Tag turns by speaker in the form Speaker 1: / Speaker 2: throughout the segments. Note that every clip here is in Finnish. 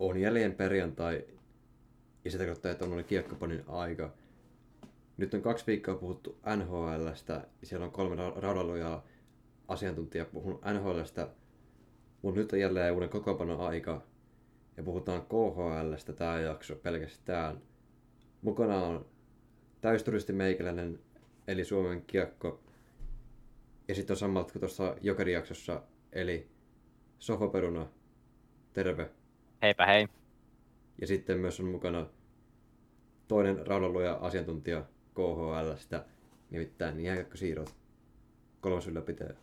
Speaker 1: on jälleen perjantai ja se tarkoittaa, että on ollut kiekkoponin aika. Nyt on kaksi viikkoa puhuttu NHLstä, siellä on kolme raudalujaa asiantuntijaa puhunut NHLstä, mutta nyt on jälleen uuden kokopanon aika ja puhutaan KHLstä tämä jakso pelkästään. Mukana on täysturisti meikäläinen, eli Suomen kiekko. Ja sitten on samat kuin tuossa Jokeri-jaksossa, eli Sohoperuna. Terve.
Speaker 2: Heipä hei.
Speaker 1: Ja sitten myös on mukana toinen raudanluja asiantuntija KHLstä, nimittäin Jääkäkkö Siirot, kolmas ylläpitäjä.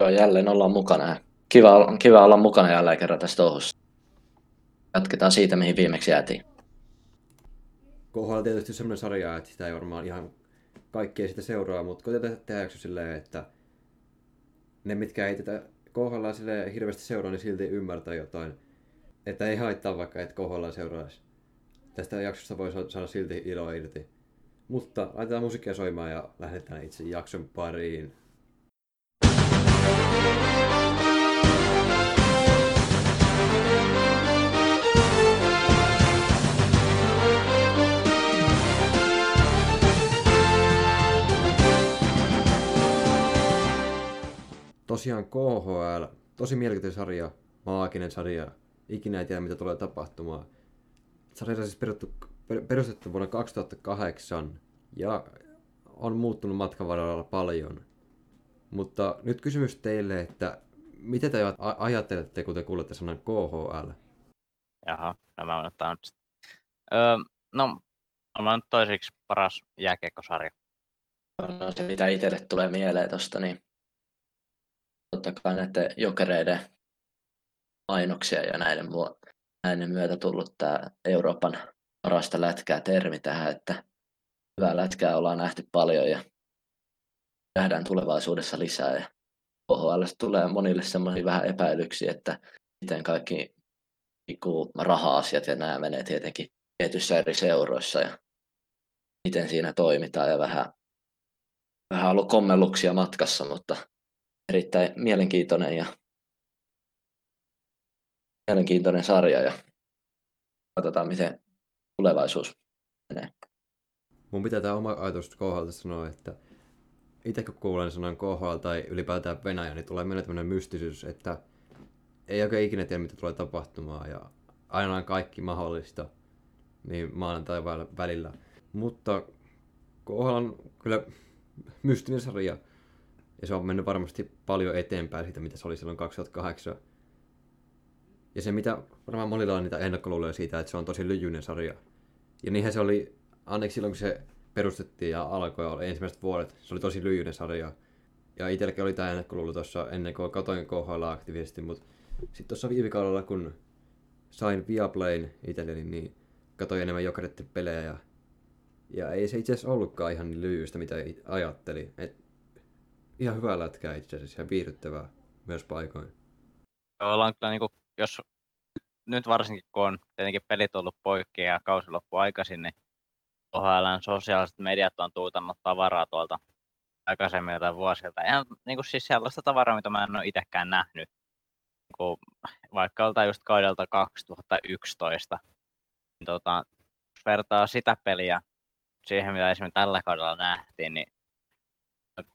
Speaker 3: Joo, jälleen ollaan mukana. Kiva, kiva olla mukana jälleen kerran tässä touhussa. Jatketaan siitä, mihin viimeksi jäätiin.
Speaker 1: KHL on tietysti sellainen sarja, että sitä ei varmaan ihan kaikkea sitä seuraa, mutta koitetaan tehdä jakso silleen, että ne, mitkä ei tätä KHL sille hirveästi seuraa, niin silti ymmärtää jotain. Että ei haittaa vaikka, että KHL seuraisi. Tästä jaksosta voi saada silti ilo irti. Mutta laitetaan musiikkia soimaan ja lähdetään itse jakson pariin. tosiaan KHL, tosi mielenkiintoinen sarja, maaginen sarja, ikinä ei tiedä mitä tulee tapahtumaan. Sarja on siis perustettu, perustettu vuonna 2008 ja on muuttunut matkan varrella paljon. Mutta nyt kysymys teille, että mitä te ajattelette, kun te kuulette sanan KHL?
Speaker 2: Jaha, no mä ottaa nyt. Öö, no, on nyt toiseksi paras jääkiekkosarja.
Speaker 3: No se, mitä itselle tulee mieleen tuosta, niin totta kai näiden jokereiden mainoksia ja näiden, näiden myötä tullut tämä Euroopan parasta lätkää termi tähän, että hyvää lätkää ollaan nähty paljon ja nähdään tulevaisuudessa lisää. Ja OHL tulee monille semmoisia vähän epäilyksiä, että miten kaikki raha-asiat ja nämä menee tietenkin tietyissä eri seuroissa ja miten siinä toimitaan ja vähän, vähän ollut kommelluksia matkassa, mutta erittäin mielenkiintoinen ja mielenkiintoinen sarja ja katsotaan miten tulevaisuus menee.
Speaker 1: Mun pitää tämä oma ajatus kohdalta sanoa, että itse kun kuulen sanan KHL tai ylipäätään Venäjä, niin tulee meille tämmöinen mystisyys, että ei oikein ikinä tiedä, mitä tulee tapahtumaan ja aina on kaikki mahdollista niin maanantai välillä. Mutta KHL on kyllä mystinen sarja ja se on mennyt varmasti paljon eteenpäin siitä, mitä se oli silloin 2008. Ja se, mitä varmaan monilla on niitä ennakkoluuloja siitä, että se on tosi lyjyinen sarja. Ja niinhän se oli, ainakin silloin kun se perustettiin ja alkoi oli ensimmäiset vuodet, se oli tosi lyjyinen sarja. Ja itselläkin oli tämä ennakkoluulo tuossa ennen kuin katoin KHL aktiivisesti, mutta sitten tuossa viime kaudella, kun sain Viaplayn itselleni, niin katsoin enemmän jokaretti pelejä ja, ja ei se itse asiassa ollutkaan ihan niin lyhyistä, mitä ajattelin. Et ihan hyvää lätkää itse asiassa ja viihdyttävää myös paikoin.
Speaker 2: Ollaan kyllä niin jos nyt varsinkin kun on tietenkin pelit ollut poikki ja kausi loppu aikaisin, niin OHLn sosiaaliset mediat on tuutannut tavaraa tuolta aikaisemmilta vuosilta. Ihan niin kuin siis sellaista tavaraa, mitä mä en ole itsekään nähnyt. Niin kuin, vaikka oltaan just kaudelta 2011. Niin tota, vertaa sitä peliä siihen, mitä esimerkiksi tällä kaudella nähtiin, niin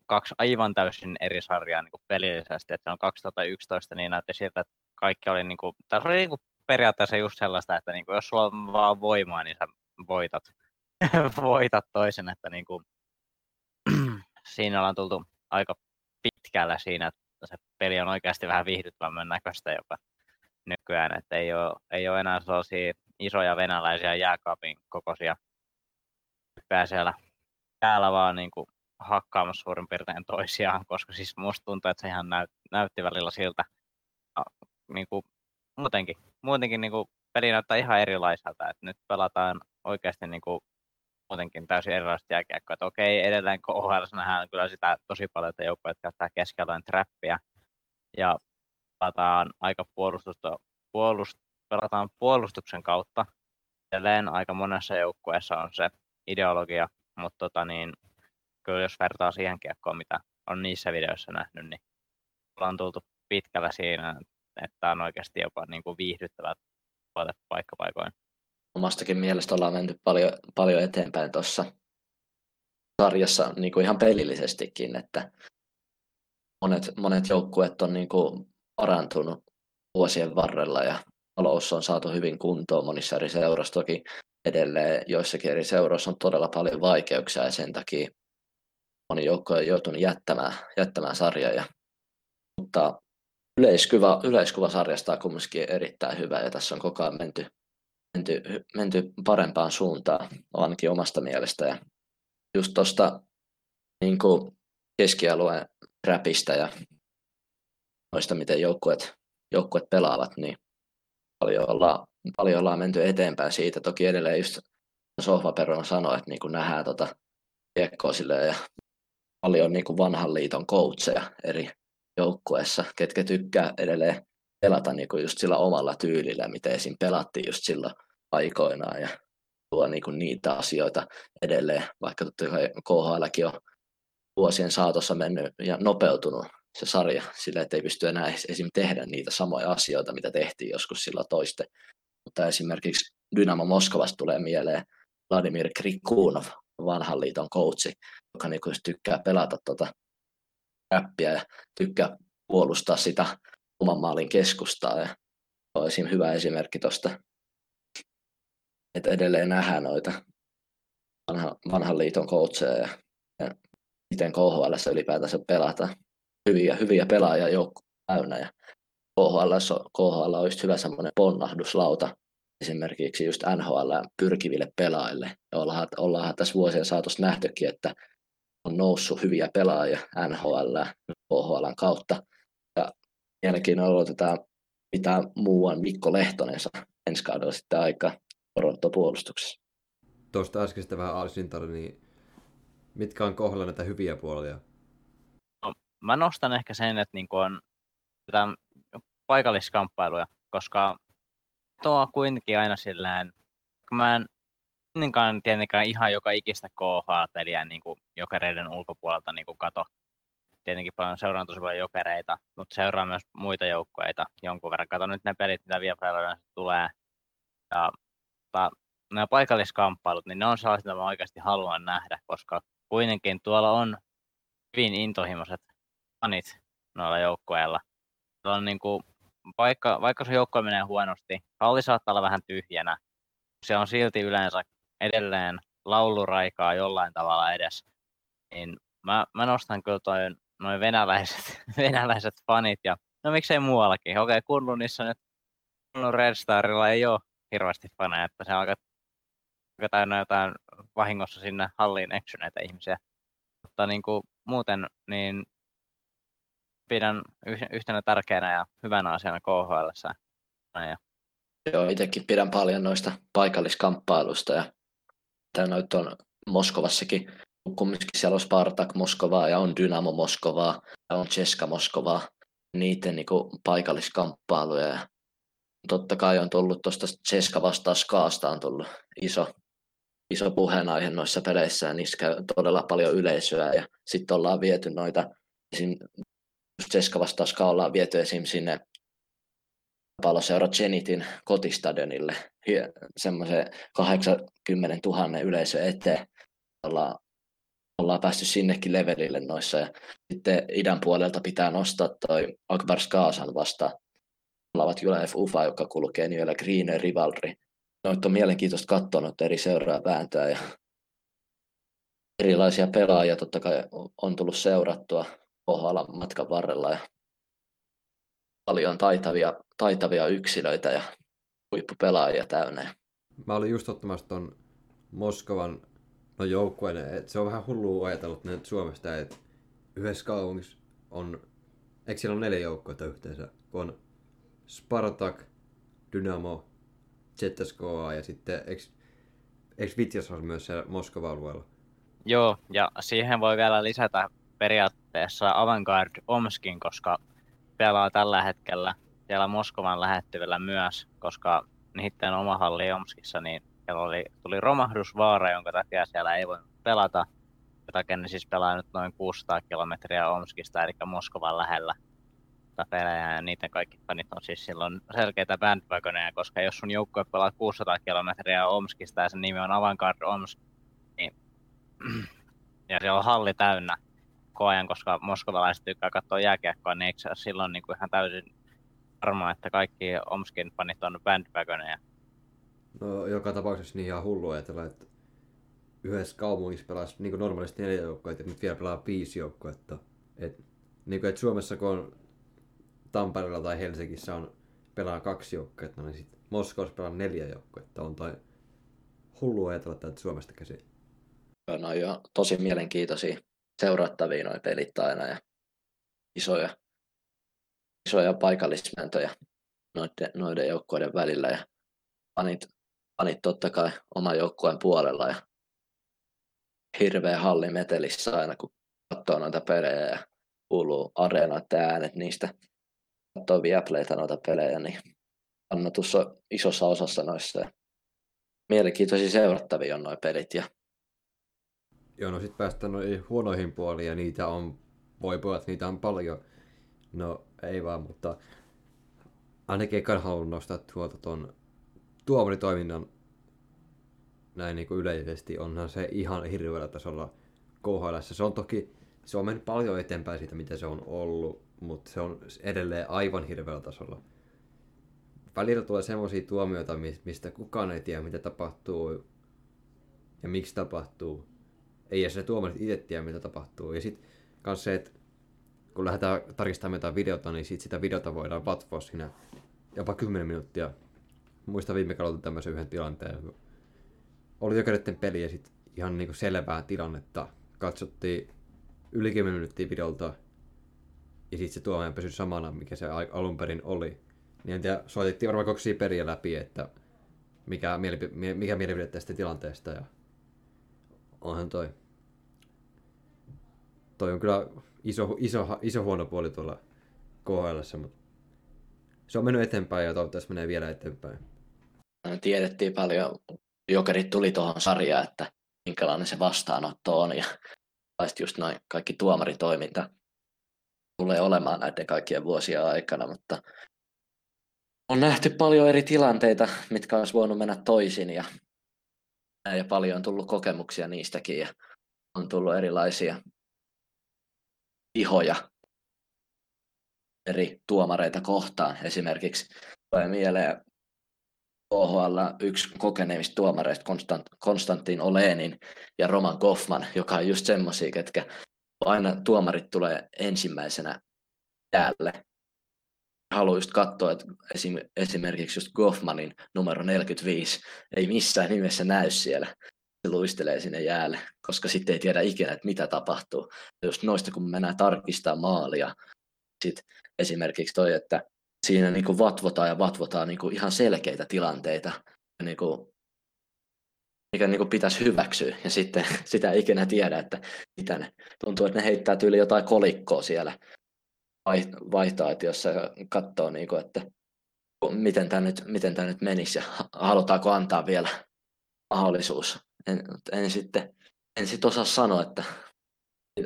Speaker 2: kaksi aivan täysin eri sarjaa niin pelillisesti. Että on 2011 niin näytti siltä, että kaikki oli, niin kuin, tässä oli niin kuin periaatteessa just sellaista, että niin kuin, jos sulla on vaan voimaa, niin sä voitat, voitat toisen. Että niin kuin, siinä ollaan tultu aika pitkällä siinä, että se peli on oikeasti vähän viihdyttävämmän näköistä jopa nykyään, että ei ole, ei ole enää sellaisia isoja venäläisiä jääkaapin kokoisia pääsee siellä täällä vaan niin kuin hakkaamassa suurin piirtein toisiaan, koska siis musta tuntuu, että se ihan näyt, näytti välillä siltä niin kuin, muutenkin, muutenkin niin kuin, peli näyttää ihan erilaiselta, että nyt pelataan oikeasti niin kuin, muutenkin täysin erilaista jääkiekkoa. Että okei, edelleen OHL nähdään kyllä sitä tosi paljon, että joukkueet käyttää keskellä trappia ja pelataan aika puolustusta, puolust, pelataan puolustuksen kautta. Edelleen aika monessa joukkueessa on se ideologia, mutta tota niin, kyllä jos vertaa siihen kiekkoon, mitä on niissä videoissa nähnyt, niin ollaan tultu pitkällä siinä, että on oikeasti jopa niin kuin viihdyttävä paikkapaikoin.
Speaker 3: Omastakin mielestä ollaan menty paljon, paljon eteenpäin tuossa sarjassa niin kuin ihan pelillisestikin, että monet, monet joukkueet on niin kuin parantunut vuosien varrella ja talous on saatu hyvin kuntoon monissa eri seuroissa. Toki edelleen joissakin eri seuroissa on todella paljon vaikeuksia ja sen takia moni joukko on joutunut jättämään, jättämään sarjaa. Ja, mutta yleiskuva, yleiskuva sarjasta on kumminkin erittäin hyvä ja tässä on koko ajan menty, menty, menty parempaan suuntaan, ainakin omasta mielestä. Ja just tuosta niin keskialueen räpistä ja noista, miten joukkueet, joukkueet pelaavat, niin paljon ollaan, paljon ollaan menty eteenpäin siitä. Toki edelleen just Sohvaperona sanoi, että niin kuin nähdään tota kiekkoa ja paljon niin kuin vanhan liiton coacheja eri joukkueessa, ketkä tykkää edelleen pelata niin kuin just sillä omalla tyylillä, miten esim. pelattiin just silloin aikoinaan ja tuo niin kuin niitä asioita edelleen, vaikka totta kai KHLkin on vuosien saatossa mennyt ja nopeutunut se sarja sillä, että ei pysty enää esim. tehdä niitä samoja asioita, mitä tehtiin joskus silloin toiste. Mutta esimerkiksi Dynamo Moskovasta tulee mieleen Vladimir Krikunov, vanhan liiton coachi, joka niinku tykkää pelata tuota räppiä ja tykkää puolustaa sitä oman maalin keskustaa. Ja olisi hyvä esimerkki tuosta, että edelleen nähdään noita vanha, vanhan liiton coacheja ja, ja miten KHL ylipäätänsä pelataan hyviä, hyviä pelaajia joukko täynnä. Ja KHL, KHL just hyvä semmoinen ponnahduslauta esimerkiksi just NHL pyrkiville pelaajille. Ollaan, ollaan tässä vuosien saatossa nähtykin, että on noussut hyviä pelaajia NHL, KHL kautta. Ja mielenkiinnolla odotetaan, mitä muuan Mikko Lehtonen saa ensi kaudella sitten aika Toronto puolustuksessa.
Speaker 1: Tuosta äskeistä vähän aasinta, niin mitkä on kohdalla näitä hyviä puolia?
Speaker 2: mä nostan ehkä sen, että niin on paikalliskamppailuja, koska tuo kuitenkin aina silleen, kun mä en kuitenkaan tietenkään ihan joka ikistä KH-peliä niin jokereiden ulkopuolelta niin kuin kato. Tietenkin paljon seuraan tosi paljon jokereita, mutta seuraan myös muita joukkueita jonkun verran. Kato nyt ne pelit, mitä vielä tulee. Ja ta, nämä paikalliskamppailut, niin ne on sellaiset, mitä mä oikeasti haluan nähdä, koska kuitenkin tuolla on hyvin intohimoiset fanit noilla joukkueilla. On niin kuin, vaikka, vaikka se joukkue menee huonosti, halli saattaa olla vähän tyhjänä. Se on silti yleensä edelleen lauluraikaa jollain tavalla edes. Niin mä, mä nostan kyllä toi, noin venäläiset, venäläiset fanit ja no miksei muuallakin. Okei, Kunlunissa nyt Kunlun Red Starilla ei ole hirveästi faneja, että se alkaa täynnä jotain vahingossa sinne halliin eksyneitä ihmisiä. Mutta niin kuin, muuten niin pidän yhtenä tärkeänä ja hyvänä asiana KHL.
Speaker 3: Joo, itsekin pidän paljon noista paikalliskamppailusta ja noit on Moskovassakin, kumminkin siellä on Spartak Moskovaa ja on Dynamo Moskovaa ja on Ceska Moskovaa, niiden niin paikalliskamppailuja. Ja totta kai on tullut tuosta Ceska vastaan Skaasta on tullut iso, iso puheenaihe noissa peleissä ja niissä käy todella paljon yleisöä ja sitten ollaan viety noita Ceska vastaan Ska ollaan viety esim. sinne palloseura Zenitin kotistadionille semmoisen 80 000 yleisö eteen. Ollaan, ollaan päästy sinnekin levelille noissa. Ja sitten idän puolelta pitää nostaa toi Akbar Skaasan vastaan. Ollaan Julef Ufa, joka kulkee nimellä Green Rivalry. Noita on mielenkiintoista katsoa eri seuraa vääntöä ja erilaisia pelaajia totta kai on tullut seurattua KHL matkan varrella ja paljon taitavia, taitavia yksilöitä ja huippupelaajia täynnä.
Speaker 1: Mä olin just ottamassa ton Moskovan no joukkueen, että se on vähän hullua ajatellut että Suomesta, että yhdessä kaupungissa on, eikö siellä ole neljä joukkoita yhteensä, kun on Spartak, Dynamo, ZSKA ja sitten, eikö, eikö Vitjas ole myös siellä Moskovan alueella?
Speaker 2: Joo, ja siihen voi vielä lisätä periaatteessa Avantgarde Omskin, koska pelaa tällä hetkellä siellä Moskovan lähettyvillä myös, koska niiden oma halli Omskissa, niin siellä oli, tuli romahdusvaara, jonka takia siellä ei voi pelata. Takia ne siis pelaa nyt noin 600 kilometriä Omskista, eli Moskovan lähellä. noita pelejä ja niiden kaikki fanit on siis silloin selkeitä bandwagoneja, koska jos sun joukkue pelaa 600 kilometriä Omskista ja sen nimi on Avantgarde Omsk, niin ja se on halli täynnä koko ajan, koska moskovalaiset tykkää katsoa jääkiekkoa, niin eikö silloin niin kuin ihan täysin varmaa, että kaikki Omskin fanit on bandwagoneja?
Speaker 1: No joka tapauksessa niin ihan hullu ajatella, että yhdessä kaupungissa pelasi niin normaalisti neljä joukkoa, että nyt vielä pelaa viisi joukkoa. Että, et, niin kuin, että Suomessa kun on Tampereella tai Helsingissä on pelaa kaksi joukkoa, niin sitten Moskovassa pelaa neljä joukkoa. Että on tai hullu ajatella tätä Suomesta käsin.
Speaker 3: No jo tosi mielenkiintoisia seurattavia noin pelit aina ja isoja, isoja paikallismentoja noiden, noiden joukkoiden välillä ja panit, panit totta kai oman joukkueen puolella ja hirveä halli metelissä aina, kun katsoo noita pelejä ja kuuluu areenat ja äänet niistä. Katsoo Viaplayta noita pelejä, niin annatus on isossa osassa noissa. Ja mielenkiintoisia seurattavia on noin pelit. Ja...
Speaker 1: Joo, no sitten päästään noihin huonoihin puoliin ja niitä on, voi pojat, niitä on paljon. No ei vaan, mutta ainakin ekan haluan nostaa tuolta tuon tuomaritoiminnan näin niin kuin yleisesti, onhan se ihan hirveällä tasolla KHL. Se on toki, se on mennyt paljon eteenpäin siitä, mitä se on ollut, mutta se on edelleen aivan hirveällä tasolla. Välillä tulee semmoisia tuomioita, mistä kukaan ei tiedä, mitä tapahtuu ja miksi tapahtuu. Ei se tuomarit itse tiedä, mitä tapahtuu. Ja sitten myös se, että kun lähdetään tarkistamaan jotain videota, niin sit sitä videota voidaan vatvoa siinä jopa 10 minuuttia. Muista viime kaudelta tämmöisen yhden tilanteen, oli jokereiden peli ja sitten ihan niinku selvää tilannetta. Katsottiin yli 10 minuuttia videolta ja sitten se tuomio pysyi samana, mikä se alun perin oli. Niin en tiedä, soitettiin varmaan koko periä läpi, että mikä, mielipi- mikä mielipide tästä tilanteesta. Ja onhan toi. Toi on kyllä iso, iso, iso huono puoli tuolla KHL, mutta se on mennyt eteenpäin ja toivottavasti menee vielä eteenpäin.
Speaker 3: Tiedettiin paljon jokerit tuli tuohon sarjaan, että minkälainen se vastaanotto on ja just noin kaikki tuomaritoiminta tulee olemaan näiden kaikkien vuosien aikana, mutta on nähty paljon eri tilanteita, mitkä olisi voinut mennä toisin ja, ja paljon on tullut kokemuksia niistäkin ja on tullut erilaisia ihoja eri tuomareita kohtaan. Esimerkiksi tulee mieleen KHL yksi kokeneimmista tuomareista Konstant, Konstantin Olenin ja Roman Goffman, joka on just semmoisia, ketkä aina tuomarit tulee ensimmäisenä jäälle. Haluan just katsoa, että esim, esimerkiksi just Goffmanin numero 45 ei missään nimessä näy siellä. Se luistelee sinne jäälle, koska sitten ei tiedä ikinä, että mitä tapahtuu. Just noista, kun mennään tarkistaa maalia, sitten esimerkiksi toi, että siinä niin kuin vatvotaan ja vatvotaan niin kuin ihan selkeitä tilanteita, niin kuin, mikä niin kuin pitäisi hyväksyä. Ja sitten sitä ei ikinä tiedä, että mitä ne. Tuntuu, että ne heittää tyyli jotain kolikkoa siellä että jos katsoo, niin kuin, että miten tämä nyt, miten tämä nyt menisi ja halutaanko antaa vielä mahdollisuus. En, en sitten en sit osaa sanoa, että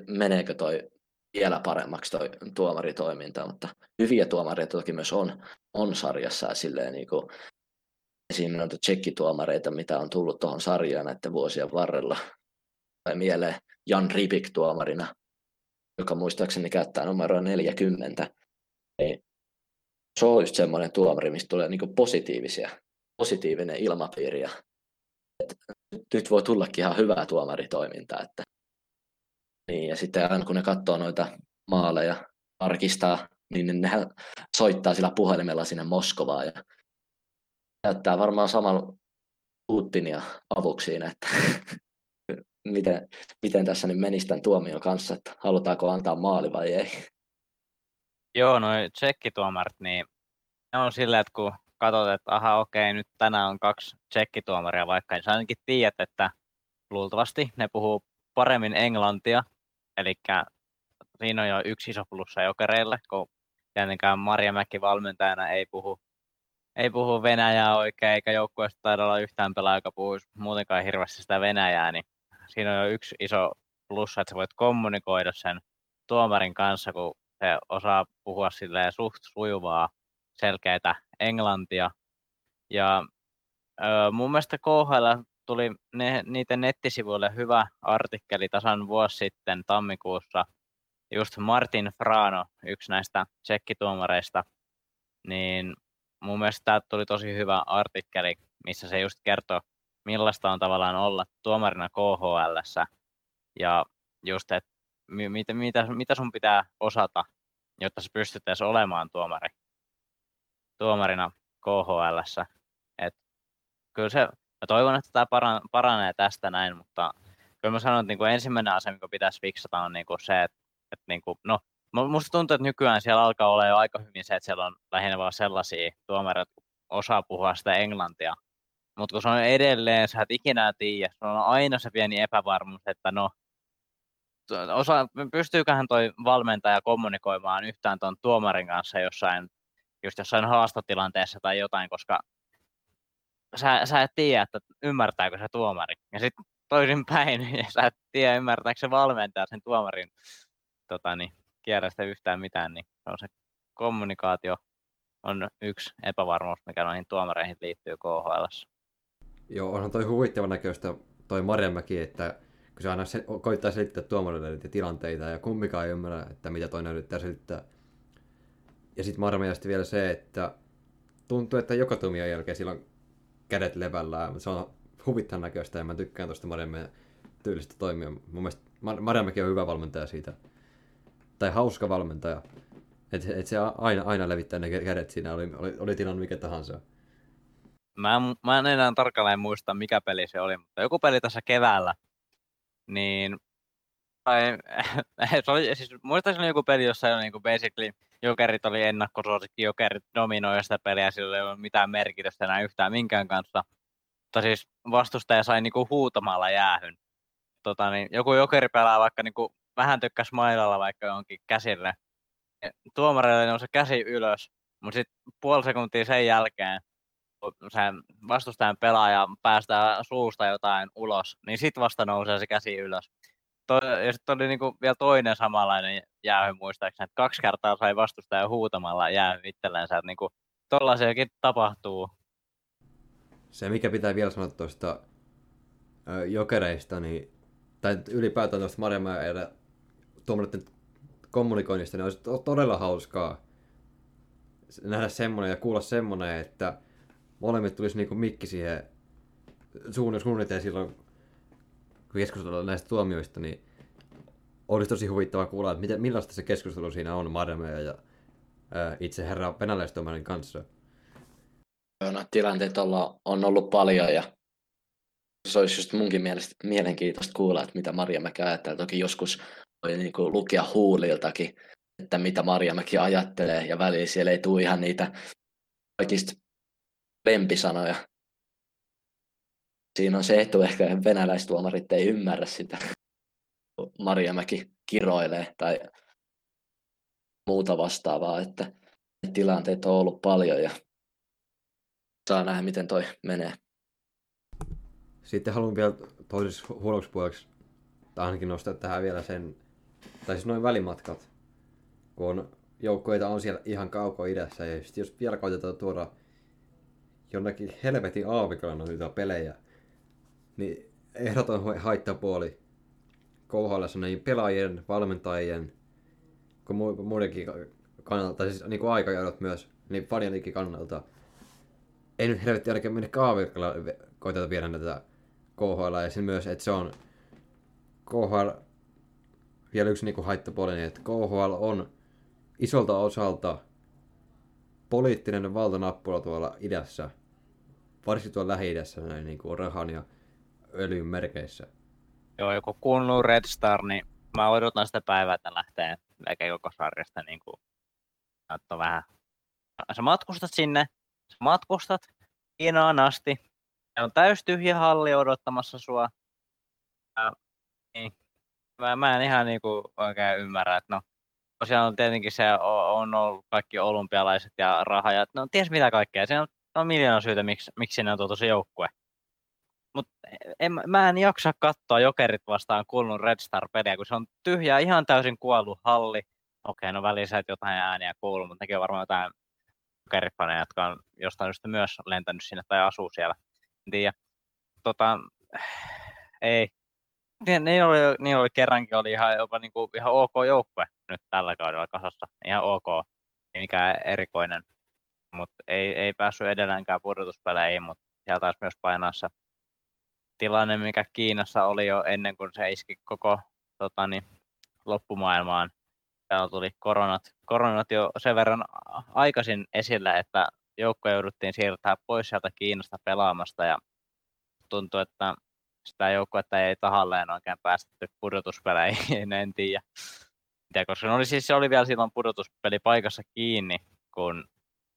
Speaker 3: meneekö toi vielä paremmaksi toi tuomaritoiminta, mutta hyviä tuomareita toki myös on, on sarjassa ja silleen niin kuin, esimerkiksi noita tsekkituomareita, mitä on tullut tuohon sarjaan näiden vuosien varrella. Tai mieleen Jan Ripik tuomarina, joka muistaakseni käyttää numeroa 40. Ei, se on just semmoinen tuomari, mistä tulee niin positiivisia, positiivinen ilmapiiri. Ja, nyt voi tullakin ihan hyvää tuomaritoimintaa, että niin, ja sitten aina kun ne katsoo noita maaleja, tarkistaa, niin ne soittaa sillä puhelimella sinne Moskovaan ja käyttää varmaan samalla Putinia avuksi siinä, että miten, miten tässä nyt menisi tämän tuomion kanssa, että halutaanko antaa maali vai ei.
Speaker 2: Joo, noin tsekkituomarit, niin ne on silleen, että kun katsot, että aha okei, nyt tänään on kaksi tsekkituomaria vaikka, niin sä ainakin tiedät, että luultavasti ne puhuu paremmin englantia. Eli siinä on jo yksi iso plussa jokereille, kun tietenkään Marja Mäki valmentajana ei puhu, ei puhu Venäjää oikein, eikä joukkueesta taida olla yhtään pelaa, joka puhuisi muutenkaan hirveästi sitä Venäjää, niin siinä on jo yksi iso plussa, että sä voit kommunikoida sen tuomarin kanssa, kun se osaa puhua suht sujuvaa, selkeitä englantia. Ja ö, mun mielestä KHL tuli ne, niiden nettisivuille hyvä artikkeli tasan vuosi sitten tammikuussa. Just Martin Frano, yksi näistä tsekkituomareista, niin mun mielestä tämä tuli tosi hyvä artikkeli, missä se just kertoo, millaista on tavallaan olla tuomarina KHL. Ja just, että mitä, mitä, mitä sun pitää osata, jotta sä pystyt edes olemaan tuomari, tuomarina KHL. Kyllä se, mä toivon, että tämä paranee tästä näin, mutta kyllä mä sanon, että niin kuin ensimmäinen asia, mikä pitäisi fiksata, on niin kuin se, että, että niin kuin, no, musta tuntuu, että nykyään siellä alkaa olla jo aika hyvin se, että siellä on lähinnä vaan sellaisia tuomareita, jotka osaa puhua sitä englantia. Mutta kun se on edelleen, sä et ikinä tiedä, se on aina se pieni epävarmuus, että no, osa, pystyyköhän toi valmentaja kommunikoimaan yhtään tuon tuomarin kanssa jossain, just jossain haastotilanteessa tai jotain, koska sä, sä et tiedä, että ymmärtääkö se tuomari. Ja sitten toisinpäin, ja sä et tiedä, ymmärtääkö se valmentaja sen tuomarin tota, niin, kierrästä yhtään mitään, niin se on se kommunikaatio on yksi epävarmuus, mikä noihin tuomareihin liittyy KHL.
Speaker 1: Joo, onhan toi huvittavan näköistä toi Marjamäki, että kun se aina se, koittaa selittää tuomarille niitä tilanteita ja kummikaan ei ymmärrä, että mitä toinen yrittää selittää. Ja sitten Marjamäki vielä se, että tuntuu, että joka tuomion jälkeen sillä on kädet levällään. Se on huvittavan näköistä ja mä tykkään tuosta Marjamäen tyylistä toimia. Mun mielestä Marjamäki on hyvä valmentaja siitä. Tai hauska valmentaja. Että et se aina, aina levittää ne kädet siinä, oli, oli, oli tilanne mikä tahansa.
Speaker 2: Mä en, mä en enää tarkalleen muista, mikä peli se oli, mutta joku peli tässä keväällä, niin tai, se oli, siis muistaakseni joku peli, jossa niin kuin basically Jokerit oli ennakkosuosikki, Jokerit dominoi sitä peliä, sillä ei ole mitään merkitystä enää yhtään minkään kanssa. Mutta siis vastustaja sai niinku huutamalla jäähyn. Tota, niin joku Jokeri pelaa vaikka niinku vähän tykkäs mailalla vaikka jonkin käsille. Tuomarille nousi käsi ylös, mutta sitten puoli sekuntia sen jälkeen sen vastustajan pelaaja päästää suusta jotain ulos, niin sitten vasta nousee se käsi ylös. To, ja sitten oli niinku vielä toinen samanlainen jäähy muistaakseni, että kaksi kertaa sai vastustaja huutamalla jäähy itsellensä, että niinku tollaisiakin tapahtuu.
Speaker 1: Se, mikä pitää vielä sanoa tuosta jokereista, niin, tai ylipäätään tuosta Marjamäen tuomareiden kommunikoinnista, niin olisi todella hauskaa nähdä semmoinen ja kuulla semmoinen, että molemmit tulisi niinku mikki siihen suunnitelmaan silloin, kun keskustellaan näistä tuomioista, niin olisi tosi huvittavaa kuulla, että miten, millaista se keskustelu siinä on Marjamäen ja ää, itse herra venäläistuomarin kanssa.
Speaker 3: Joo, no, tilanteet olla, on ollut paljon ja se olisi just munkin mielestä mielenkiintoista kuulla, että mitä Marjamäki ajattelee. Toki joskus voi niin kuin lukea huuliltakin, että mitä Marjamäki ajattelee ja väliin siellä ei tule ihan niitä kaikista lempisanoja. Siinä on se etu ehkä, että venäläistuomarit ei ymmärrä sitä. Marjamäki kiroilee tai muuta vastaavaa, että tilanteet on ollut paljon ja saa nähdä, miten toi menee.
Speaker 1: Sitten haluan vielä toisessa huonoksi puoleksi, ainakin nostaa tähän vielä sen, tai siis noin välimatkat, kun joukkoita on siellä ihan kauko idässä, ja jos vielä koitetaan tuoda jonnekin helvetin aavikolla niitä pelejä, niin ehdoton haittapuoli KHL on niin pelaajien, valmentajien, kuin muidenkin kannalta, siis niin kuin aikajohdot myös, niin fanienkin kannalta. Ei nyt helvetti ainakaan mennä kaavirkalla koiteta viedä näitä KHL, ja sen myös, että se on KHL, vielä yksi niin haittapuoli, niin että KHL on isolta osalta poliittinen valtanappula tuolla idässä, varsinkin tuolla lähi-idässä näin niin kuin rahan ja öljyn merkeissä.
Speaker 2: Joo, joku kunnon Red Star, niin mä odotan sitä päivää, että lähtee melkein koko sarjasta niin kuin, vähän. Sä matkustat sinne, sä matkustat hienoa asti, ja on täys tyhjä halli odottamassa sua. Ja, niin, mä, mä en ihan niin kuin, oikein ymmärrä, että no, tosiaan on tietenkin se on ollut kaikki olympialaiset ja raha ja no ties mitä kaikkea. Se on, on miljoona syytä, miksi, miksi sinne on tuotu se joukkue. Mutta en, mä en jaksa katsoa Jokerit vastaan kuulunut Red Star-peliä, kun se on tyhjä, ihan täysin kuollut halli. okei, no välissä jotain ääniä kuuluu, mutta nekin on varmaan jotain kerifaneja, jotka on jostain syystä myös lentänyt sinne tai asuu siellä. En tiedä. Tota, ei. Niin, niin, oli, niin oli kerrankin oli ihan, jopa niin kuin, ihan ok joukkue nyt tällä kaudella kasassa. Ihan ok. Ei mikään erikoinen. Mutta ei, ei päässyt edelleenkään pudotuspeleihin, mutta sieltä taisi myös painaa se tilanne, mikä Kiinassa oli jo ennen kuin se iski koko tota, niin, loppumaailmaan. Täällä tuli koronat, koronat jo sen verran aikaisin esille, että joukkoja jouduttiin siirtää pois sieltä Kiinasta pelaamasta ja tuntui, että sitä joukkuetta ei tahalleen oikein päästetty pudotuspeleihin, en tiedä. koska ne oli, siis, se oli vielä silloin pudotuspelipaikassa kiinni, kun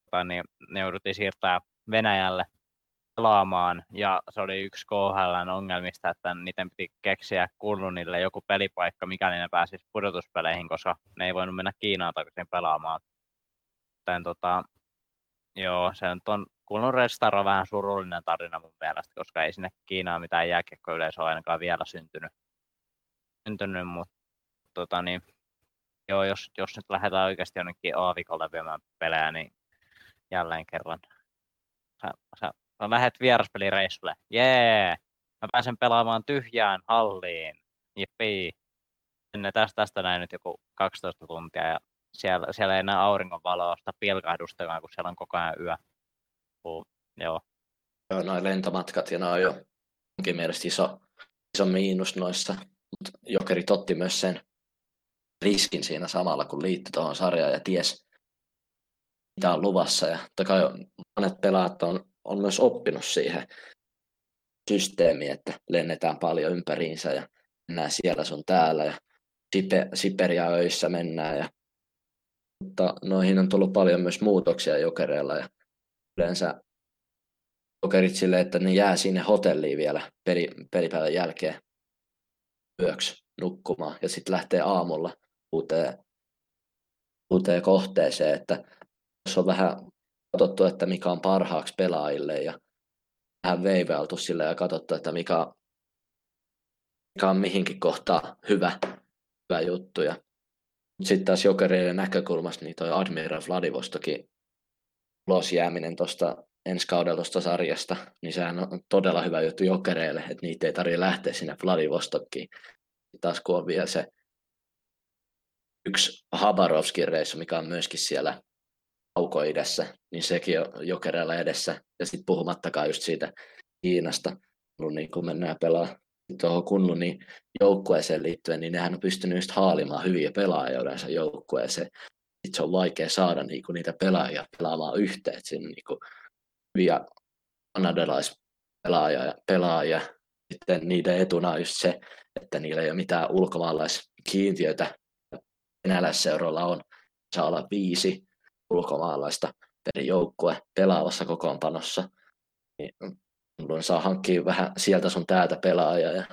Speaker 2: tota, niin, ne jouduttiin siirtää Venäjälle pelaamaan, ja se oli yksi KHLn ongelmista, että niiden piti keksiä Kullunille joku pelipaikka, mikäli ne pääsisi pudotuspeleihin, koska ne ei voinut mennä Kiinaan takaisin pelaamaan. Joten, tota, joo, se on Kulun Red Star on vähän surullinen tarina mun mielestä, koska ei sinne Kiinaan mitään jääkiekkoyleisöä ainakaan vielä syntynyt. syntynyt mutta tota, niin, joo, jos, jos nyt lähdetään oikeasti jonnekin aavikolle viemään pelejä, niin jälleen kerran sä, sä Mä lähet vieraspelireissulle. Jee! Mä pääsen pelaamaan tyhjään halliin. Jippii. Sinne tästä, tästä näin nyt joku 12 tuntia ja siellä, siellä ei näe auringonvaloa sitä pilkahdustakaan, kun siellä on koko ajan yö. Uh, joo.
Speaker 3: Joo, noin lentomatkat ja noin jo onkin mielestä iso, iso miinus noissa. Mutta Jokeri totti myös sen riskin siinä samalla, kun liittyi tuohon sarjaan ja ties, mitä on luvassa. Ja totta kai monet pelaat on on myös oppinut siihen systeemiin, että lennetään paljon ympäriinsä ja mennään siellä sun täällä ja Siperia öissä mennään. Ja, mutta noihin on tullut paljon myös muutoksia jokereilla ja yleensä jokerit sille, että ne jää sinne hotelliin vielä peli, pelipäivän jälkeen yöksi nukkumaan ja sitten lähtee aamulla uuteen, uuteen kohteeseen, että jos on vähän katsottu, että mikä on parhaaksi pelaajille ja vähän veiveltu sille ja katsottu, että mikä, mikä on mihinkin kohtaa hyvä, hyvä juttu. Ja sitten taas jokereiden näkökulmasta niin toi Admiral Vladivostokin ulos jääminen tuosta ensi kaudella tuosta sarjasta, niin sehän on todella hyvä juttu jokereille, että niitä ei tarvitse lähteä sinne Vladivostokkiin. Taas kun on vielä se yksi Habarovskin reissu, mikä on myöskin siellä edessä, niin sekin on jokerella edessä. Ja sitten puhumattakaan just siitä Kiinasta, niin kun mennään pelaa tuohon kunnon niin joukkueeseen liittyen, niin nehän on pystynyt just haalimaan hyviä pelaajia joukkueeseen. Sitten se on vaikea saada niinku niitä pelaajia pelaamaan yhteen. Siinä on niinku hyviä kanadalaispelaajia ja pelaajia. Sitten niiden etuna on just se, että niillä ei ole mitään ulkomaalaiskiintiöitä. Venäläisseuroilla on, saa olla viisi ulkomaalaista per joukkue pelaavassa kokoonpanossa, niin saa hankkia vähän sieltä sun täältä pelaajia. Ja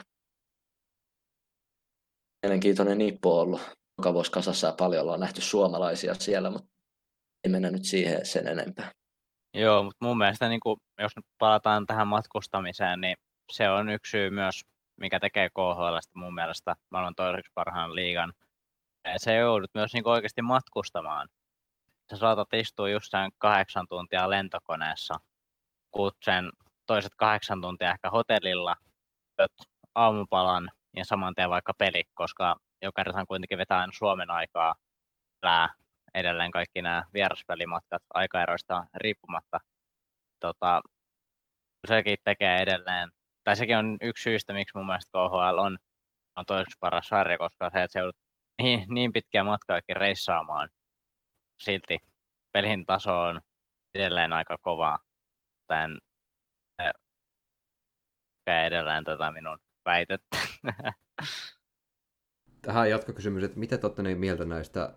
Speaker 3: mielenkiintoinen nippu on ollut joka vuosi kasassa ja paljon ollaan nähty suomalaisia siellä, mutta ei mennä nyt siihen sen enempää.
Speaker 2: Joo, mutta mun mielestä niin kun, jos nyt palataan tähän matkustamiseen, niin se on yksi syy myös, mikä tekee KHL mun mielestä maailman toiseksi parhaan liigan. Se joudut myös niin oikeasti matkustamaan sä saatat istua sen kahdeksan tuntia lentokoneessa, kun sen toiset kahdeksan tuntia ehkä hotellilla, aamupalan ja saman tien vaikka peli, koska Jokerithan kuitenkin vetää Suomen aikaa, elää edelleen kaikki nämä vieraspelimatkat aikaeroista riippumatta. Tota, sekin tekee edelleen, tai sekin on yksi syystä, miksi mun mielestä KHL on, on toiseksi paras sarja, koska se, että se niin, niin pitkiä matkojakin reissaamaan, silti pelin taso on edelleen aika kova. Tän edelleen tätä minun väitettä.
Speaker 1: Tähän jatkokysymys, että mitä te olette niin mieltä näistä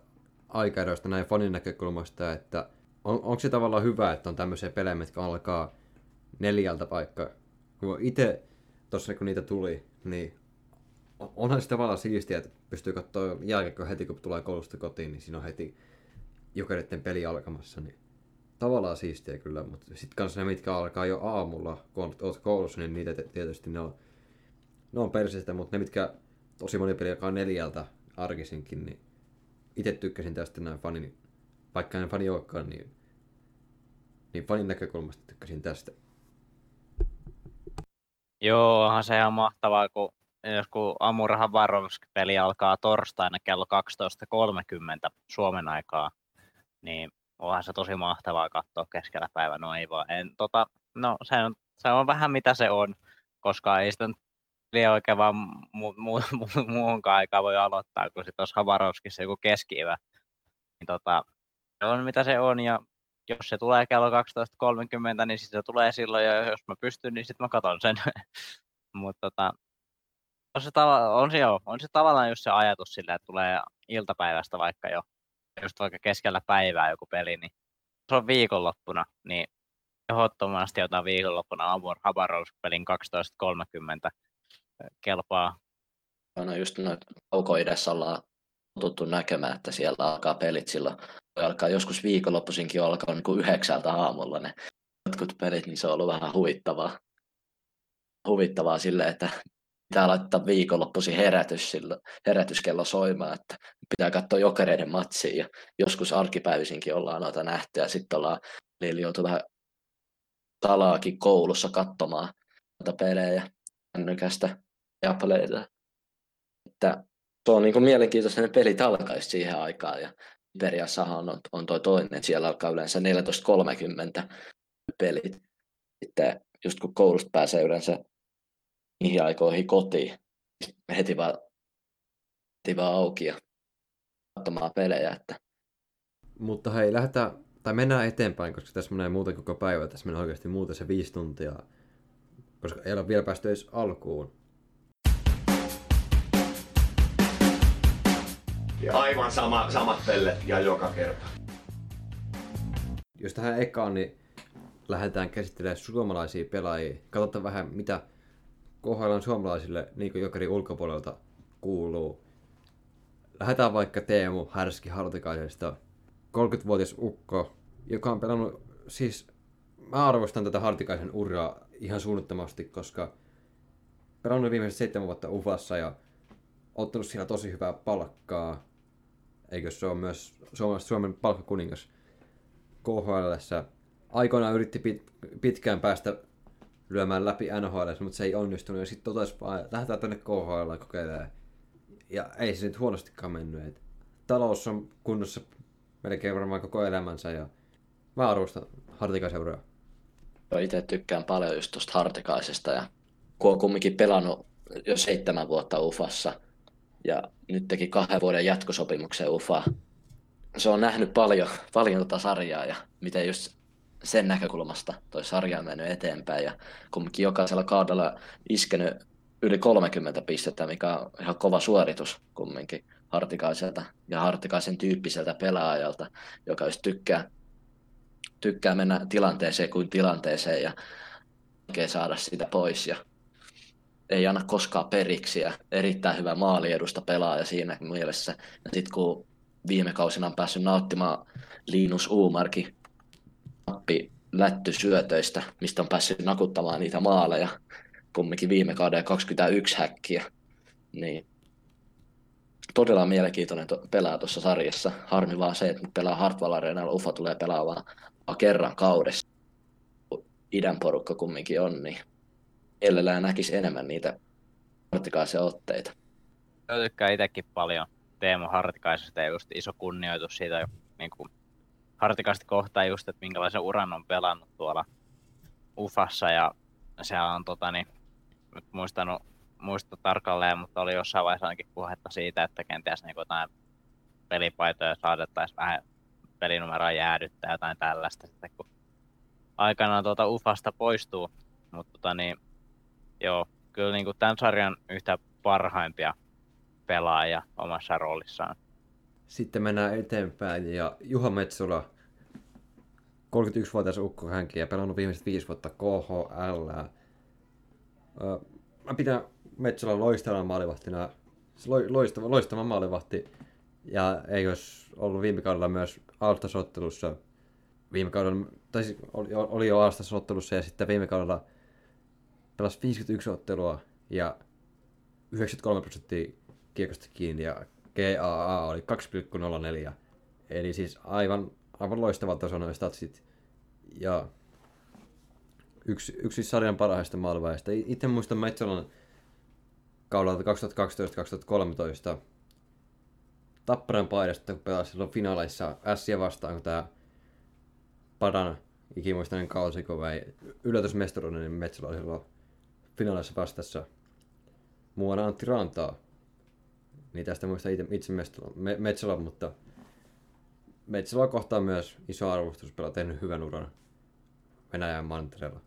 Speaker 1: aikaeroista näin fanin näkökulmasta, että on, onko se tavallaan hyvä, että on tämmöisiä pelejä, mitkä alkaa neljältä paikka. Kun itse tuossa kun niitä tuli, niin onhan se tavallaan siistiä, että pystyy katsoa jälkeen heti, kun tulee koulusta kotiin, niin siinä on heti jokereiden peli alkamassa, niin tavallaan siistiä kyllä, mutta sitten kanssa ne, mitkä alkaa jo aamulla, kun olet koulussa, niin niitä tietysti ne on, ne on perseistä, mutta ne, mitkä tosi moni peli alkaa neljältä arkisinkin, niin itse tykkäsin tästä näin fanin, vaikka en fani olekaan, niin, niin fanin näkökulmasta tykkäsin tästä.
Speaker 2: Joo, onhan se ihan mahtavaa, kun jos kun Amur Habarovsk-peli alkaa torstaina kello 12.30 Suomen aikaa, niin onhan se tosi mahtavaa katsoa keskellä päivää, no ei vaan. En, tota, no se on, se on vähän mitä se on, koska ei sitä liian oikein vaan mu, mu, mu, muuhunkaan aikaa voi aloittaa, kun sitten olisi Havarovskissa joku keskivä. Niin tota, se on mitä se on, ja jos se tulee kello 12.30, niin sitten se tulee silloin, ja jos mä pystyn, niin sitten mä katon sen. Mutta tota, on se, tava, on, se jo, on se tavallaan just se ajatus sillä, että tulee iltapäivästä vaikka jo, just vaikka keskellä päivää joku peli, niin se on viikonloppuna, niin ehdottomasti jotain viikonloppuna Amur Habarovsk-pelin 12.30 kelpaa.
Speaker 3: No just noita kaukoidessa ollaan tuttu näkemään, että siellä alkaa pelit silloin. Alkaa joskus viikonloppuisinkin alkaa niin kuin yhdeksältä aamulla ne jotkut pelit, niin se on ollut vähän huvittavaa. Huvittavaa silleen, että pitää laittaa viikonloppuisin herätys herätyskello soimaan, että pitää katsoa jokereiden matsia ja joskus arkipäivisinkin ollaan noita nähty ja sitten ollaan niillä joutu vähän talaakin koulussa katsomaan noita pelejä kännykästä ja peleitä. Että se on niin kuin mielenkiintoista, että ne pelit alkaisi siihen aikaan ja Iberiassahan on, on toi toinen, että siellä alkaa yleensä 14.30 pelit. Sitten just kun koulusta pääsee yleensä niihin aikoihin kotiin, heti vaan, heti vaan auki ja katsomaan pelejä. Että...
Speaker 1: Mutta hei, lähdetään, tai mennään eteenpäin, koska tässä menee muuta koko päivä. Tässä menee oikeasti muuta se viisi tuntia, koska ei ole vielä päästy edes alkuun.
Speaker 4: Ja aivan sama, samat pellet ja joka kerta.
Speaker 1: Jos tähän ekaan, niin lähdetään käsittelemään suomalaisia pelaajia. Katsotaan vähän, mitä kohdallaan suomalaisille niin Jokerin ulkopuolelta kuuluu. Lähdetään vaikka Teemu Härski Hartikaisesta. 30-vuotias ukko, joka on pelannut, siis mä arvostan tätä Hartikaisen uraa ihan suunnittomasti, koska pelannut viimeiset seitsemän vuotta Ufassa ja ottanut siellä tosi hyvää palkkaa. Eikö se ole myös Suomen palkkakuningas KHL. Aikoinaan yritti pit, pitkään päästä lyömään läpi NHL, mutta se ei onnistunut. Ja sitten totesi vaan, että lähdetään tänne KHL kokeilemaan. Ja ei se nyt huonostikaan mennyt. Et talous on kunnossa melkein varmaan koko elämänsä ja mä arvostan Hartikaiseuraa.
Speaker 3: Joo, itse tykkään paljon just tuosta Hartikaisesta ja kun on kumminkin pelannut jo seitsemän vuotta UFassa ja nyt teki kahden vuoden jatkosopimuksen UFA. Se on nähnyt paljon, paljon tota sarjaa ja miten just sen näkökulmasta toi sarja on mennyt eteenpäin ja kumminkin jokaisella kaudella iskenyt yli 30 pistettä, mikä on ihan kova suoritus kumminkin Hartikaiselta ja Hartikaisen tyyppiseltä pelaajalta, joka just tykkää, tykkää mennä tilanteeseen kuin tilanteeseen ja oikein saada sitä pois ja ei anna koskaan periksi ja erittäin hyvä maaliedusta pelaaja siinä mielessä. Ja sitten kun viime kausina on päässyt nauttimaan Linus Uumarki nappi lättysyötöistä, mistä on päässyt nakuttamaan niitä maaleja, kumminkin viime kauden 21 häkkiä, niin todella mielenkiintoinen to- pelaa tuossa sarjassa. Harmi vaan se, että pelaa Hartwall Arenalla, Ufa tulee pelaamaan kerran kaudessa. Idän porukka kumminkin on, niin mielellään näkisi enemmän niitä Hartikaisen otteita.
Speaker 2: Mä tykkään itsekin paljon Teemu Hartikaisesta ja just iso kunnioitus siitä niin kuin Hartikasti kohtaan just, että minkälaisen uran on pelannut tuolla Ufassa ja se on tota, niin, nyt muistanut muista tarkalleen, mutta oli jossain vaiheessa ainakin puhetta siitä, että kenties niin jotain pelipaitoja saadettaisiin vähän pelinumeroa jäädyttää jotain tällaista sitten, kun aikanaan tuota Ufasta poistuu. Mutta tota, niin, joo, kyllä niin kuin tämän sarjan yhtä parhaimpia pelaajia omassa roolissaan.
Speaker 1: Sitten mennään eteenpäin ja Juha Metsula, 31-vuotias ukko hänkin ja pelannut viimeiset viisi vuotta KHL. Mä pidän Metsolan loistavana maalivahtina, loistava, loistava maalivahti. Ja eikö olisi ollut viime kaudella myös Alstasottelussa, viime kaudella, tai siis oli, oli jo Alstasottelussa ja sitten viime kaudella pelasi 51 ottelua ja 93 prosenttia kiekosta kiinni ja GAA oli 2,04. Eli siis aivan, aivan loistava taso noin statsit. Ja yksi, yksi sarjan parhaista maalivahdista. Itse muistan Metsolan kaudelta 2012-2013 Tapparan paidasta, kun pelasi silloin finaaleissa Ässiä vastaan, kun tämä Padan ikimuistainen kausi, kun vei yllätysmestaruuden, niin Metsola oli silloin finaaleissa vastassa muuana Antti Rantaa. Niin tästä muista itse, itse Metsola, mutta Metsola kohtaa myös iso arvostus, pelaa tehnyt hyvän uran Venäjän mantereella.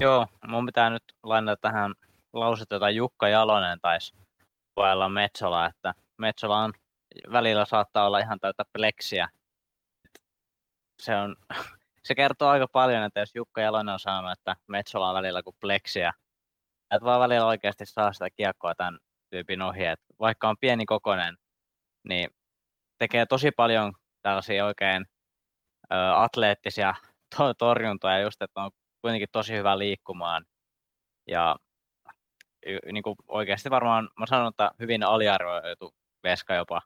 Speaker 2: Joo, mun pitää nyt lainata tähän lausetta, jota Jukka Jalonen taisi puolella Metsola, että Metsola on välillä saattaa olla ihan täyttä pleksiä. Se, on, se kertoo aika paljon, että jos Jukka Jalonen on sanonut, että Metsola on välillä kuin pleksiä, että vaan välillä oikeasti saa sitä kiekkoa tämän tyypin ohi. Että vaikka on pieni kokonen, niin tekee tosi paljon tällaisia oikein ö, atleettisia to- torjuntoja, just että on kuitenkin tosi hyvä liikkumaan. Ja niin kuin oikeasti varmaan, mä sanon, että hyvin aliarvoitu veska jopa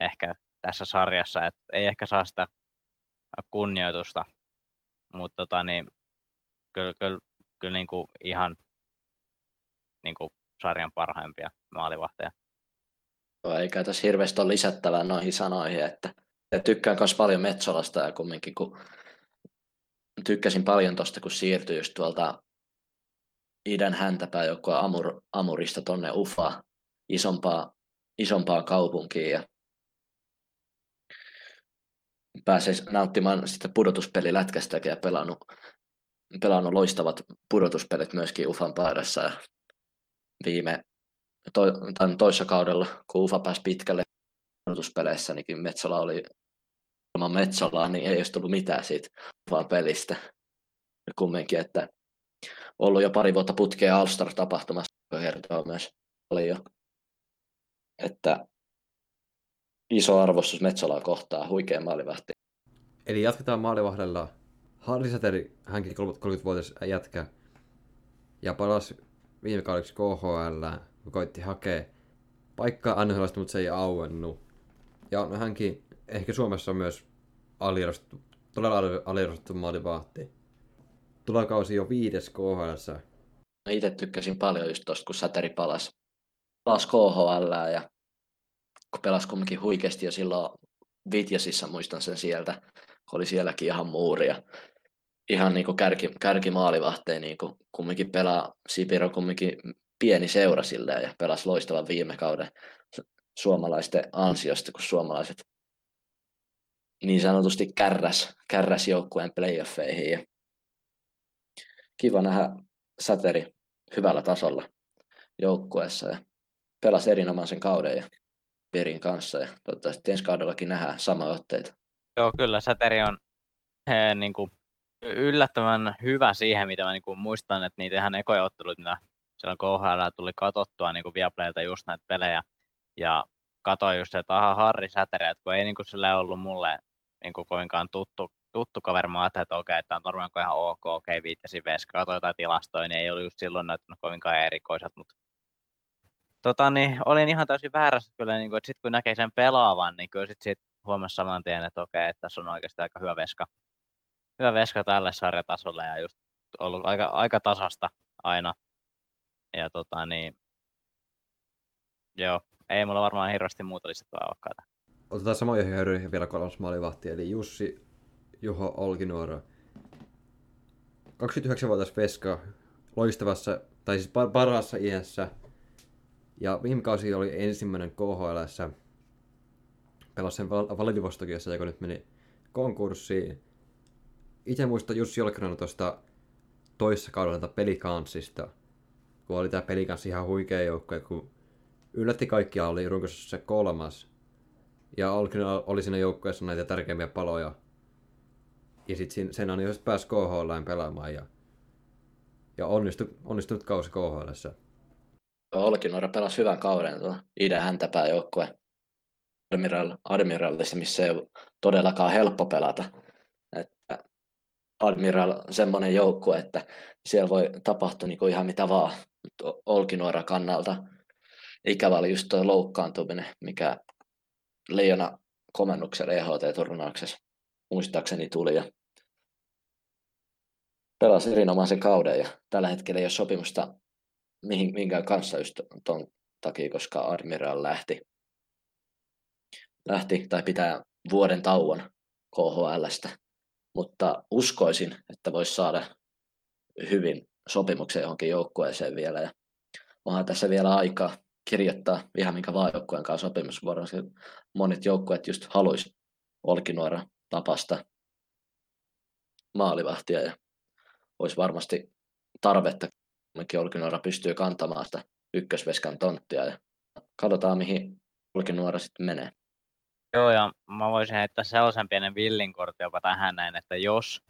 Speaker 2: ehkä tässä sarjassa, että ei ehkä saa sitä kunnioitusta, mutta tota, niin, kyllä, kyllä, kyllä niin kuin ihan niin kuin sarjan parhaimpia maalivahteja.
Speaker 3: Eikä tässä hirveästi ole lisättävää noihin sanoihin, että tykkään myös paljon Metsolasta ja kumminkin kun tykkäsin paljon tuosta, kun siirtyi just tuolta idän häntäpää, joka Amur, Amurista tonne Ufa, isompaa, isompaa kaupunkiin ja pääsee nauttimaan sitä pudotuspelilätkästä ja pelannut, pelannut loistavat pudotuspelit myöskin Ufan paidassa ja viime to, tämän toissa kaudella, kun Ufa pääsi pitkälle pudotuspeleissä, niin Metsola oli ilman Metsolaa, niin ei olisi tullut mitään siitä Ufan pelistä. Ja kumminkin, että ollut jo pari vuotta putkea All-Star-tapahtumassa, kertoo myös paljon, että iso arvostus Metsolaa kohtaa, huikea maalivahti.
Speaker 1: Eli jatketaan maalivahdella. Harri Säteri, hänkin 30-vuotias jätkä, ja palasi viime kaudeksi KHL, koitti hakea paikkaa NHL, mutta se ei auennut. Ja no, hänkin ehkä Suomessa on myös aliarvostettu, todella aliarvostettu maalivahti tulee kausi jo viides KHL.
Speaker 3: Itse tykkäsin paljon just tosta, kun Säteri palasi, palasi KHL ja kun pelasi kumminkin huikeasti jo silloin Vitjasissa, muistan sen sieltä, kun oli sielläkin ihan muuria. Ihan niin kuin kärki, kärkimaalivahteja, niin kumminkin pelaa, Sipiro kumminkin pieni seura silleen ja pelasi loistavan viime kauden suomalaisten ansiosta, kun suomalaiset niin sanotusti kärräs, kärräs joukkueen playoffeihin. Ja kiva nähdä Säteri hyvällä tasolla joukkueessa ja pelasi erinomaisen kauden ja Perin kanssa ja toivottavasti ensi kaudellakin nähdään sama otteita.
Speaker 2: Joo, kyllä Säteri on he, niin kuin, yllättävän hyvä siihen, mitä mä niin kuin, muistan, että niitä ihan ekoja otteluita, mitä silloin KHL tuli katsottua niin kuin Viaplaylta just näitä pelejä. Ja katsoin just, että aha, Harri Säteri, että kun ei niin kuin, sille ollut mulle niin kuin, kovinkaan tuttu tuttu kaveri, mä ajattelin, että okei, että on varmaan ihan ok, okei, viittasin Veska, katsoin jotain tilastoja, niin ei ollut just silloin näyttänyt kovinkaan erikoiset, mutta tota, niin, olin ihan täysin väärässä kyllä, niin kuin, että sitten kun näkee sen pelaavan, niin kyllä sitten sit huomasi saman tien, että okei, että tässä on oikeasti aika hyvä veska, hyvä veska tälle sarjatasolle ja just ollut aika, aika tasasta aina. Ja tota niin, joo, ei mulla varmaan hirveästi muuta lisättävää olekaan.
Speaker 1: Otetaan samoja hyödyihin vielä kolmas maalivahti, eli Jussi Juho Olkinuora. 29-vuotias Veska, loistavassa, tai siis parhaassa iässä. Ja viime kausi oli ensimmäinen KHL. Pelasi sen Vladivostokissa, joka nyt meni konkurssiin. Itse muistan Jussi Olkinuora tuosta toissa kaudella pelikanssista, kun oli tämä pelikanssi ihan huikea joukko, kun yllätti kaikkia, oli runkossa se kolmas. Ja oli siinä joukkueessa näitä tärkeimpiä paloja ja sitten sen on jos pääsi KHL pelaamaan ja, ja onnistu, onnistunut kausi KHL.
Speaker 3: Olkinuora pelasi hyvän kauden tuon idän häntäpää joukkue Admiral, Admiralissa, missä ei ole todellakaan helppo pelata. Admiral semmoinen joukkue, että siellä voi tapahtua niin ihan mitä vaan. Olkinuora kannalta ikävä oli just tuo loukkaantuminen, mikä Leijona komennuksen EHT-turnauksessa muistaakseni tuli ja pelasi erinomaisen kauden ja tällä hetkellä ei ole sopimusta mihin, minkään kanssa just ton takia, koska Admiral lähti, lähti tai pitää vuoden tauon KHLstä, mutta uskoisin, että voisi saada hyvin sopimuksen johonkin joukkueeseen vielä ja onhan tässä vielä aikaa kirjoittaa ihan minkä vaan joukkueen kanssa sopimusvuoron. Monet joukkueet just haluaisi Olkinuora tapasta maalivahtia ja olisi varmasti tarvetta, kun Olkinuora pystyy kantamaan sitä ykkösveskan tonttia ja katsotaan mihin Olkinuora sitten menee.
Speaker 2: Joo, ja mä voisin heittää sellaisen pienen villinkortin jopa tähän näin, että jos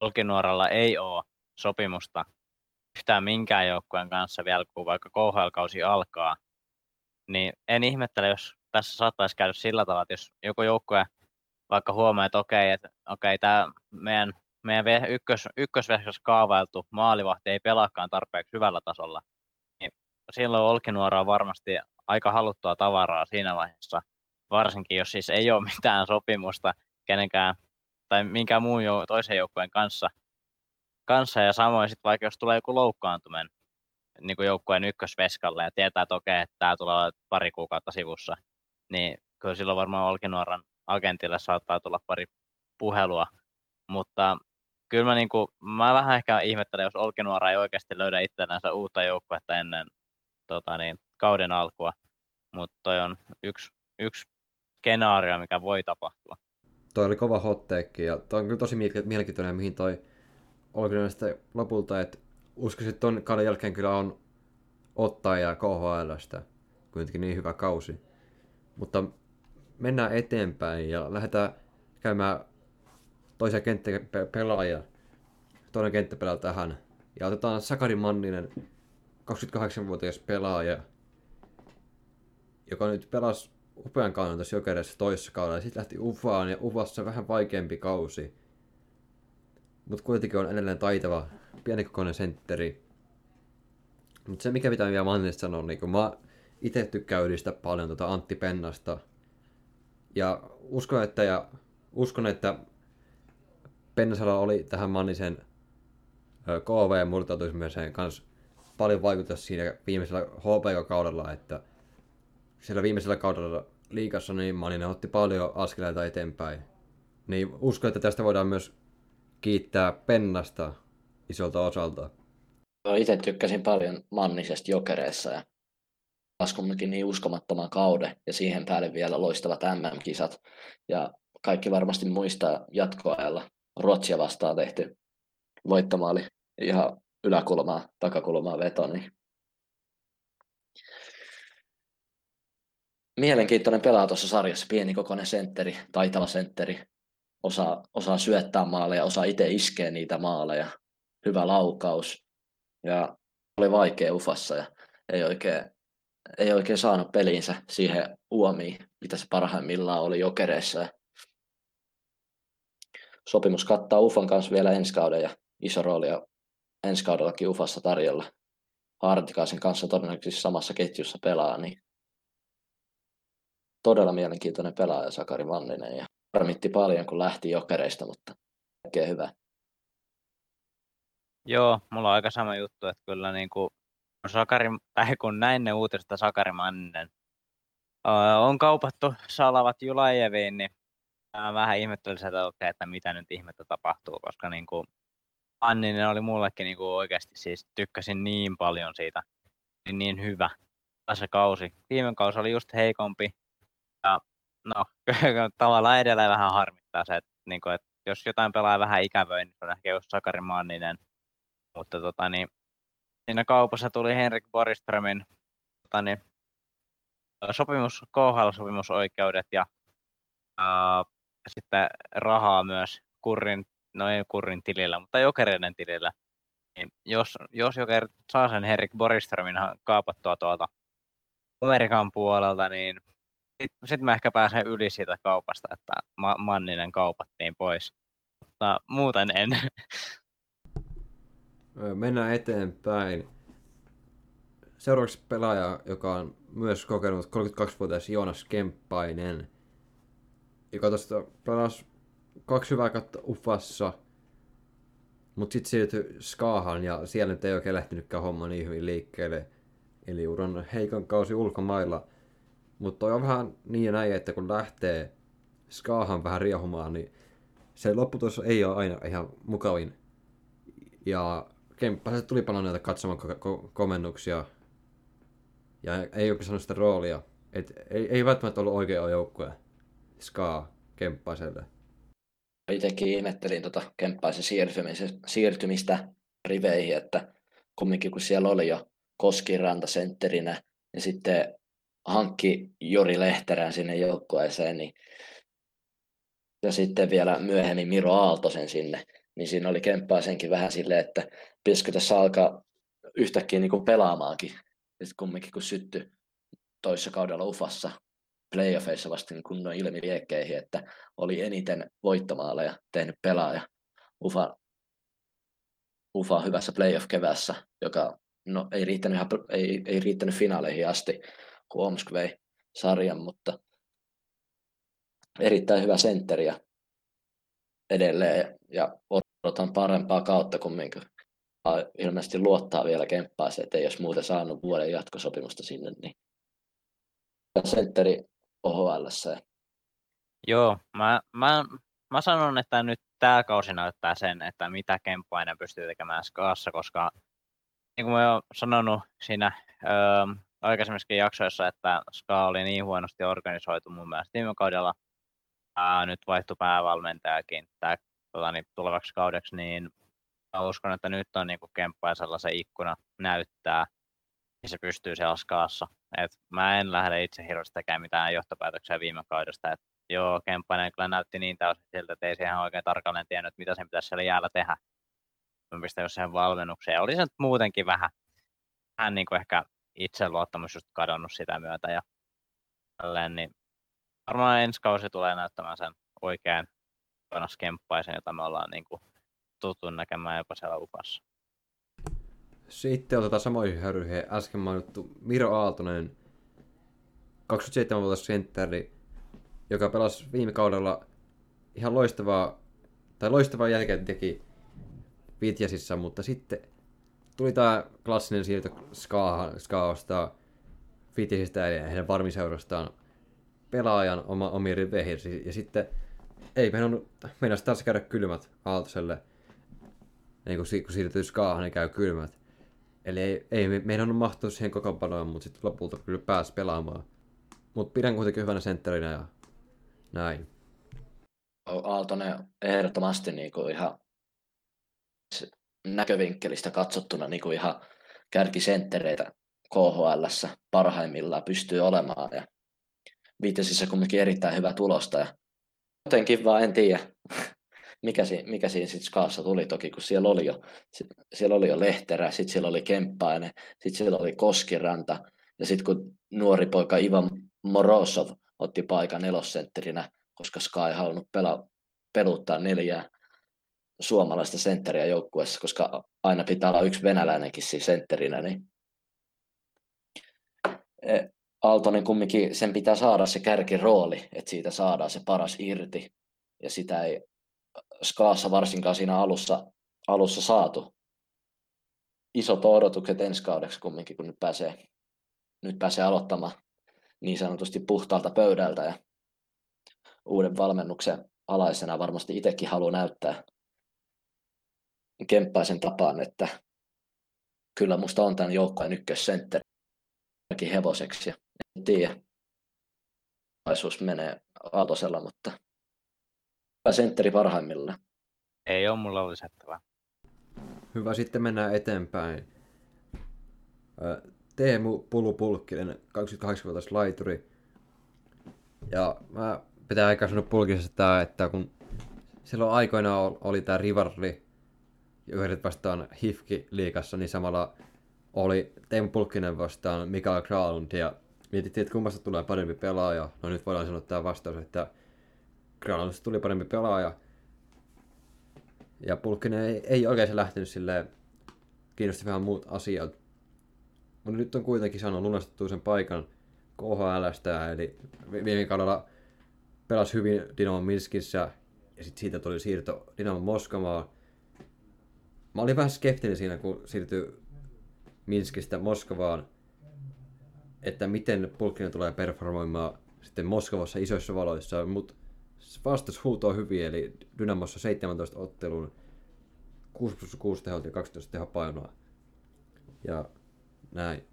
Speaker 2: Olkinuoralla ei ole sopimusta yhtään minkään joukkueen kanssa vielä, kun vaikka KHL-kausi alkaa, niin en ihmettele, jos tässä saattaisi käydä sillä tavalla, että jos joku joukkue vaikka huomaa, että okei, että okei, tämä meidän, meidän ykkös, ykkösvehkossa kaavailtu maalivahti ei pelaakaan tarpeeksi hyvällä tasolla, niin silloin Olkinuora on varmasti aika haluttua tavaraa siinä vaiheessa, varsinkin jos siis ei ole mitään sopimusta kenenkään tai minkään muun jo, toisen joukkueen kanssa, kanssa. Ja samoin sitten vaikka jos tulee joku loukkaantuminen, niin kuin joukkueen ykkösveskalle ja tietää, että okei, että tämä tulee pari kuukautta sivussa, niin kyllä silloin varmaan Olkinuoran agentille saattaa tulla pari puhelua, mutta kyllä mä, niin kuin, mä vähän ehkä ihmettelen, jos Olkinuora ei oikeasti löydä itsellensä uutta joukkuetta ennen tota niin, kauden alkua, mutta toi on yksi, yksi skenaario, mikä voi tapahtua.
Speaker 1: Toi oli kova hot take, ja toi on kyllä tosi mielenkiintoinen, mihin toi Olkinuora sitten lopulta, että uskoisin, että ton kauden jälkeen kyllä on ottaja KHLstä, kuitenkin niin hyvä kausi. Mutta mennään eteenpäin ja lähdetään käymään toisia kenttäpelaajia. Toinen kenttäpelaaja tähän. Ja otetaan Sakari Manninen, 28-vuotias pelaaja, joka nyt pelasi upean kauden tässä jokereissa toisessa kaudella. Sitten lähti Ufaan ja Ufassa vähän vaikeampi kausi. Mutta kuitenkin on edelleen taitava pienikokoinen sentteri. Mutta se, mikä pitää vielä Mannista sanoa, niin kun mä itse tykkään paljon tuota Antti Pennasta. Ja uskon, että, ja uskon, että Pennasella oli tähän Mannisen KV-murtautumiseen kanssa paljon vaikutusta siinä viimeisellä HPK-kaudella, että siellä viimeisellä kaudella liikassa niin Manninen otti paljon askeleita eteenpäin. Niin uskon, että tästä voidaan myös kiittää Pennasta isolta osalta.
Speaker 3: Itse tykkäsin paljon Mannisesta jokereissa ja laskummekin niin uskomattoman kauden ja siihen päälle vielä loistavat MM-kisat. Ja kaikki varmasti muistaa jatkoajalla Ruotsia vastaan tehty voittomaali ihan yläkulmaa, takakulmaa veto. Niin mielenkiintoinen pelaa tuossa sarjassa, pienikokoinen sentteri, taitava sentteri, osaa, osaa syöttää maaleja, osaa itse iskeä niitä maaleja, hyvä laukaus ja oli vaikea ufassa ja ei oikein, ei oikein saanut peliinsä siihen uomiin, mitä se parhaimmillaan oli jokereissa. Sopimus kattaa Ufan kanssa vielä ensi kauden ja iso rooli ja ensi kaudellakin Ufassa tarjolla. Hartikaisen kanssa todennäköisesti samassa ketjussa pelaa, niin todella mielenkiintoinen pelaaja Sakari Manninen ja harmitti paljon, kun lähti jokereista, mutta oikein hyvä.
Speaker 2: Joo, mulla on aika sama juttu, että kyllä niin kuin Sakari, tai kun näin ne uutiset, Sakari Manninen on kaupattu Salavat Julajeviin, niin mä vähän ihmettelin että, okay, että mitä nyt ihmettä tapahtuu, koska niin kuin Manninen oli mullekin niin kuin oikeasti siis tykkäsin niin paljon siitä, niin, niin hyvä tässä kausi. Viime kausi oli just heikompi, ja no, tavallaan edelleen vähän harmittaa se, että, niin kuin, että jos jotain pelaa vähän ikävöin, niin se on ehkä just Sakari Manninen. Mutta tota, niin, siinä kaupassa tuli Henrik Boriströmin tota, niin, sopimus, KHL-sopimusoikeudet ja ää, sitten rahaa myös Kurrin, no ei Kurrin tilillä, mutta Jokereiden tilillä. Niin jos, jos Joker saa sen Henrik Boriströmin kaapattua tuolta Amerikan puolelta, niin sitten sit mä ehkä pääsen yli siitä kaupasta, että Ma- Manninen kaupattiin pois. Mutta muuten en.
Speaker 1: Mennään eteenpäin. seuraavaksi pelaaja, joka on myös kokenut 32-vuotias Joonas Kemppainen, joka tuosta pelasi kaksi hyvää kautta Ufassa, mutta sitten siirtyi Skaahan ja siellä nyt ei oikein lähtenytkään homma niin hyvin liikkeelle. Eli uran heikon kausi ulkomailla. Mutta toi on vähän niin ja näin, että kun lähtee Skaahan vähän riehumaan, niin se lopputulos ei ole aina ihan mukavin. Ja Kemppa se tuli paljon näitä katsomaan ko- ko- komennuksia. Ja ei oikein saanut sitä roolia. Et ei, ei välttämättä ollut oikea joukkue Skaa Kemppaiselle.
Speaker 3: Itsekin ihmettelin tuota Kemppaisen siirtymistä riveihin, että kumminkin kun siellä oli jo Koskiranta sentterinä ja sitten hankki Jori Lehterän sinne joukkueeseen, niin ja sitten vielä myöhemmin Miro Aaltosen sinne, niin siinä oli Kemppaisenkin vähän silleen, että pitäisikö tässä alkaa yhtäkkiä niin pelaamaankin. Ja kumminkin kun syttyi toissa kaudella Ufassa playoffeissa vasta niin kunnon ilmiliekkeihin, että oli eniten voittomaaleja tehnyt pelaaja Ufa, Ufa hyvässä playoff-kevässä, joka no, ei, riittänyt, ei, ei riittänyt finaaleihin asti, kun Omsk vei sarjan, mutta erittäin hyvä sentteriä edelleen ja odotan parempaa kautta kumminkin. Ilmeisesti luottaa vielä Kemppaaseen, että ei jos muuten saanut vuoden jatkosopimusta sinne, niin sentteri OHL.
Speaker 2: Joo, mä, mä, mä sanon, että nyt tämä kausi näyttää sen, että mitä Kemppainen pystyy tekemään Skaassa, koska niin kuin mä oon sanonut siinä öö, aikaisemmissakin jaksoissa, että Ska oli niin huonosti organisoitu mun mielestä viime kaudella, ää, nyt vaihtui päävalmentajakin tää, tota, niin, tulevaksi kaudeksi, niin mä uskon, että nyt on niin Kemppaisella se ikkuna näyttää, niin se pystyy siellä skaassa. Et mä en lähde itse hirveästi tekemään mitään johtopäätöksiä viime kaudesta. Et joo, Kemppainen kyllä näytti niin täysin siltä, että ei se ihan oikein tarkalleen tiennyt, mitä sen pitäisi siellä jäällä tehdä. Mä pistän jo siihen valmennukseen. Oli se nyt muutenkin vähän, vähän niin kuin ehkä itseluottamus just kadonnut sitä myötä. Ja tälleen, niin varmaan ensi kausi tulee näyttämään sen oikein Jonas Kemppaisen, jota me ollaan niin kuin tuttu näkemään jopa siellä upassa.
Speaker 1: Sitten otetaan samoihin höryihin äsken mainittu Miro Aaltonen, 27-vuotias sentteri, joka pelasi viime kaudella ihan loistavaa, tai loistavaa jälkeen teki Vitjasissa, mutta sitten tuli tämä klassinen siirto Skaasta Vitjasista eli heidän varmiseurastaan pelaajan oma, omiin riveihin. Ja sitten ei meinannut, meinasi taas käydä kylmät Aaltoselle. Niin kun, kun siirtyy Skaahan, niin käy kylmät. Eli ei, ei meidän on mahtunut siihen koko panoon, mutta sitten lopulta kyllä pääsi pelaamaan. Mutta pidän kuitenkin hyvänä sentterinä ja näin.
Speaker 3: Aaltonen ehdottomasti niin kuin ihan näkövinkkelistä katsottuna niin kuin ihan kärkisenttereitä KHL parhaimmillaan pystyy olemaan. Ja Viitesissä kumminkin erittäin hyvä tulosta. Ja jotenkin vaan en tiedä, mikä, si, mikä siinä sitten skaassa tuli toki, kun siellä oli jo, siellä oli jo Lehterä, sitten siellä oli Kemppainen, sitten siellä oli Koskiranta, ja sitten kun nuori poika Ivan Morosov otti paikan nelosentterinä, koska Ska ei halunnut pela, peluttaa neljää suomalaista sentteriä joukkueessa, koska aina pitää olla yksi venäläinenkin siinä sentterinä, niin e, Aaltonen kumminkin, sen pitää saada se kärkirooli, että siitä saadaan se paras irti, ja sitä ei Skaassa varsinkaan siinä alussa, alussa saatu. Isot odotukset ensi kaudeksi kumminkin, kun nyt pääsee, nyt pääsee aloittamaan niin sanotusti puhtaalta pöydältä ja uuden valmennuksen alaisena varmasti itsekin haluaa näyttää Kemppaisen tapaan, että kyllä musta on tämän joukkojen ykkössentterikin hevoseksi. Ja en tiedä, menee Aaltosella, mutta sentteri parhaimmillaan.
Speaker 2: Ei ole mulla lisättävää.
Speaker 1: Hyvä, sitten mennään eteenpäin. Teemu Pulupulkkinen, 28-vuotias laituri. Ja mä pitää aika sanoa Pulkisesta, että kun silloin aikoinaan oli tämä rivalri yhdet vastaan Hifki liikassa, niin samalla oli Teemu Pulkkinen vastaan Mikael Kralund ja mietittiin, että kummasta tulee parempi pelaaja. No nyt voidaan sanoa tämä vastaus, että Granulista tuli parempi pelaaja. Ja Pulkkinen ei, ei oikein lähtenyt silleen, kiinnosti vähän muut asiat. mutta nyt on kuitenkin saanut lunastettua sen paikan KHLstä, eli viime kaudella pelasi hyvin Dynamo Minskissä, ja sitten siitä tuli siirto Dynamo Moskovaan. Mä olin vähän skeptinen siinä, kun siirtyi Minskistä Moskovaan, että miten Pulkkinen tulee performoimaan sitten Moskovassa isoissa valoissa, mutta vastushuuto on hyvin, eli Dynamossa 17 ottelun 6 plus 6 tehot ja 12 tehopainoa. Ja näin.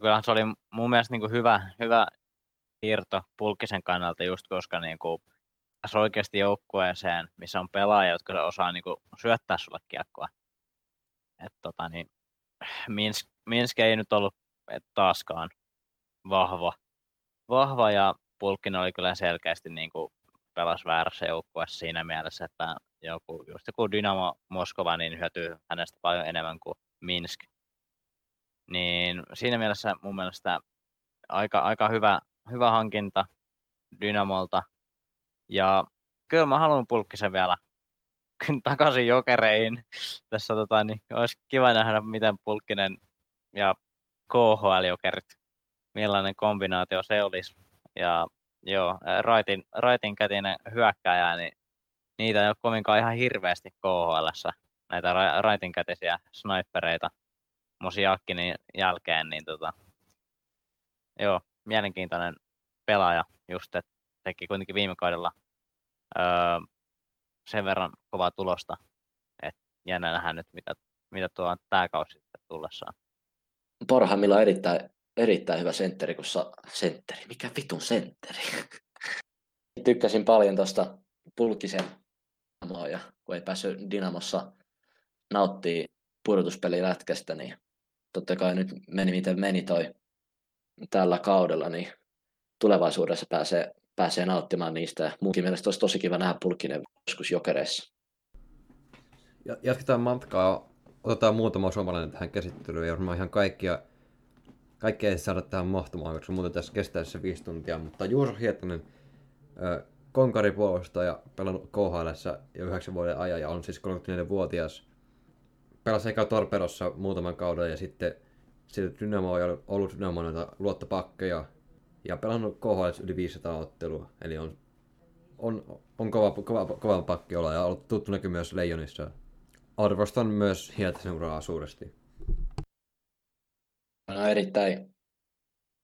Speaker 2: Kyllähän se oli mun mielestä niin kuin hyvä, hyvä siirto Pulkkisen kannalta just koska niin kuin, oikeasti joukkueeseen, missä on pelaajia, jotka osaa niin kuin, syöttää sulle kiekkoa. Et, tota, niin, Minsk, Minsk ei nyt ollut et, taaskaan vahva, vahva ja Pulkkinen oli kyllä selkeästi niin kuin, pelasi väärässä joukkueessa siinä mielessä, että joku, just joku Dynamo Moskova niin hyötyy hänestä paljon enemmän kuin Minsk. Niin siinä mielessä mun mielestä aika, aika hyvä, hyvä hankinta Dynamolta. Ja kyllä mä haluan Pulkkisen vielä takaisin jokereihin. Tässä tota, niin, olisi kiva nähdä, miten Pulkkinen ja KHL-jokerit, millainen kombinaatio se olisi. Ja joo, raitin, raitin kätinen hyökkäjä, niin niitä ei ole kovinkaan ihan hirveästi KHL, näitä ra- raitinkätisiä snipereita Musiakkinin jälkeen, niin tota, joo, mielenkiintoinen pelaaja just, että teki kuitenkin viime kaudella öö, sen verran kovaa tulosta, että jännä nähdä nyt, mitä, mitä tuo tämä kausi sitten tullessaan.
Speaker 3: Parhaimmillaan erittäin, erittäin hyvä sentteri, kun sa... sentteri, mikä vitun sentteri? Tykkäsin paljon tuosta Pulkisen ja kun ei päässyt Dynamossa nauttii pudotuspelilätkästä, niin totta kai nyt meni miten meni toi tällä kaudella, niin tulevaisuudessa pääsee, pääsee nauttimaan niistä. Ja munkin mielestä olisi tosi kiva nähdä pulkkinen joskus jokereissa.
Speaker 1: Jatketaan matkaa. Otetaan muutama suomalainen tähän käsittelyyn. Ja varmaan ihan kaikkia, kaikkea ei saada tähän mahtumaan, koska muuten tässä kestää se viisi tuntia. Mutta Juuso Hietanen, konkaripuolustaja, pelannut KHL jo yhdeksän vuoden ajan ja on siis 34-vuotias pelasi eka Torperossa muutaman kauden ja sitten, sitten Dynamo on ollut Dynamo noita luottopakkeja ja pelannut KHL yli 500 ottelua. Eli on, on, on kova, kova, kova pakki olla ja ollut tuttu näky myös Leijonissa. Arvostan myös Hietasen uraa suuresti.
Speaker 3: On erittäin,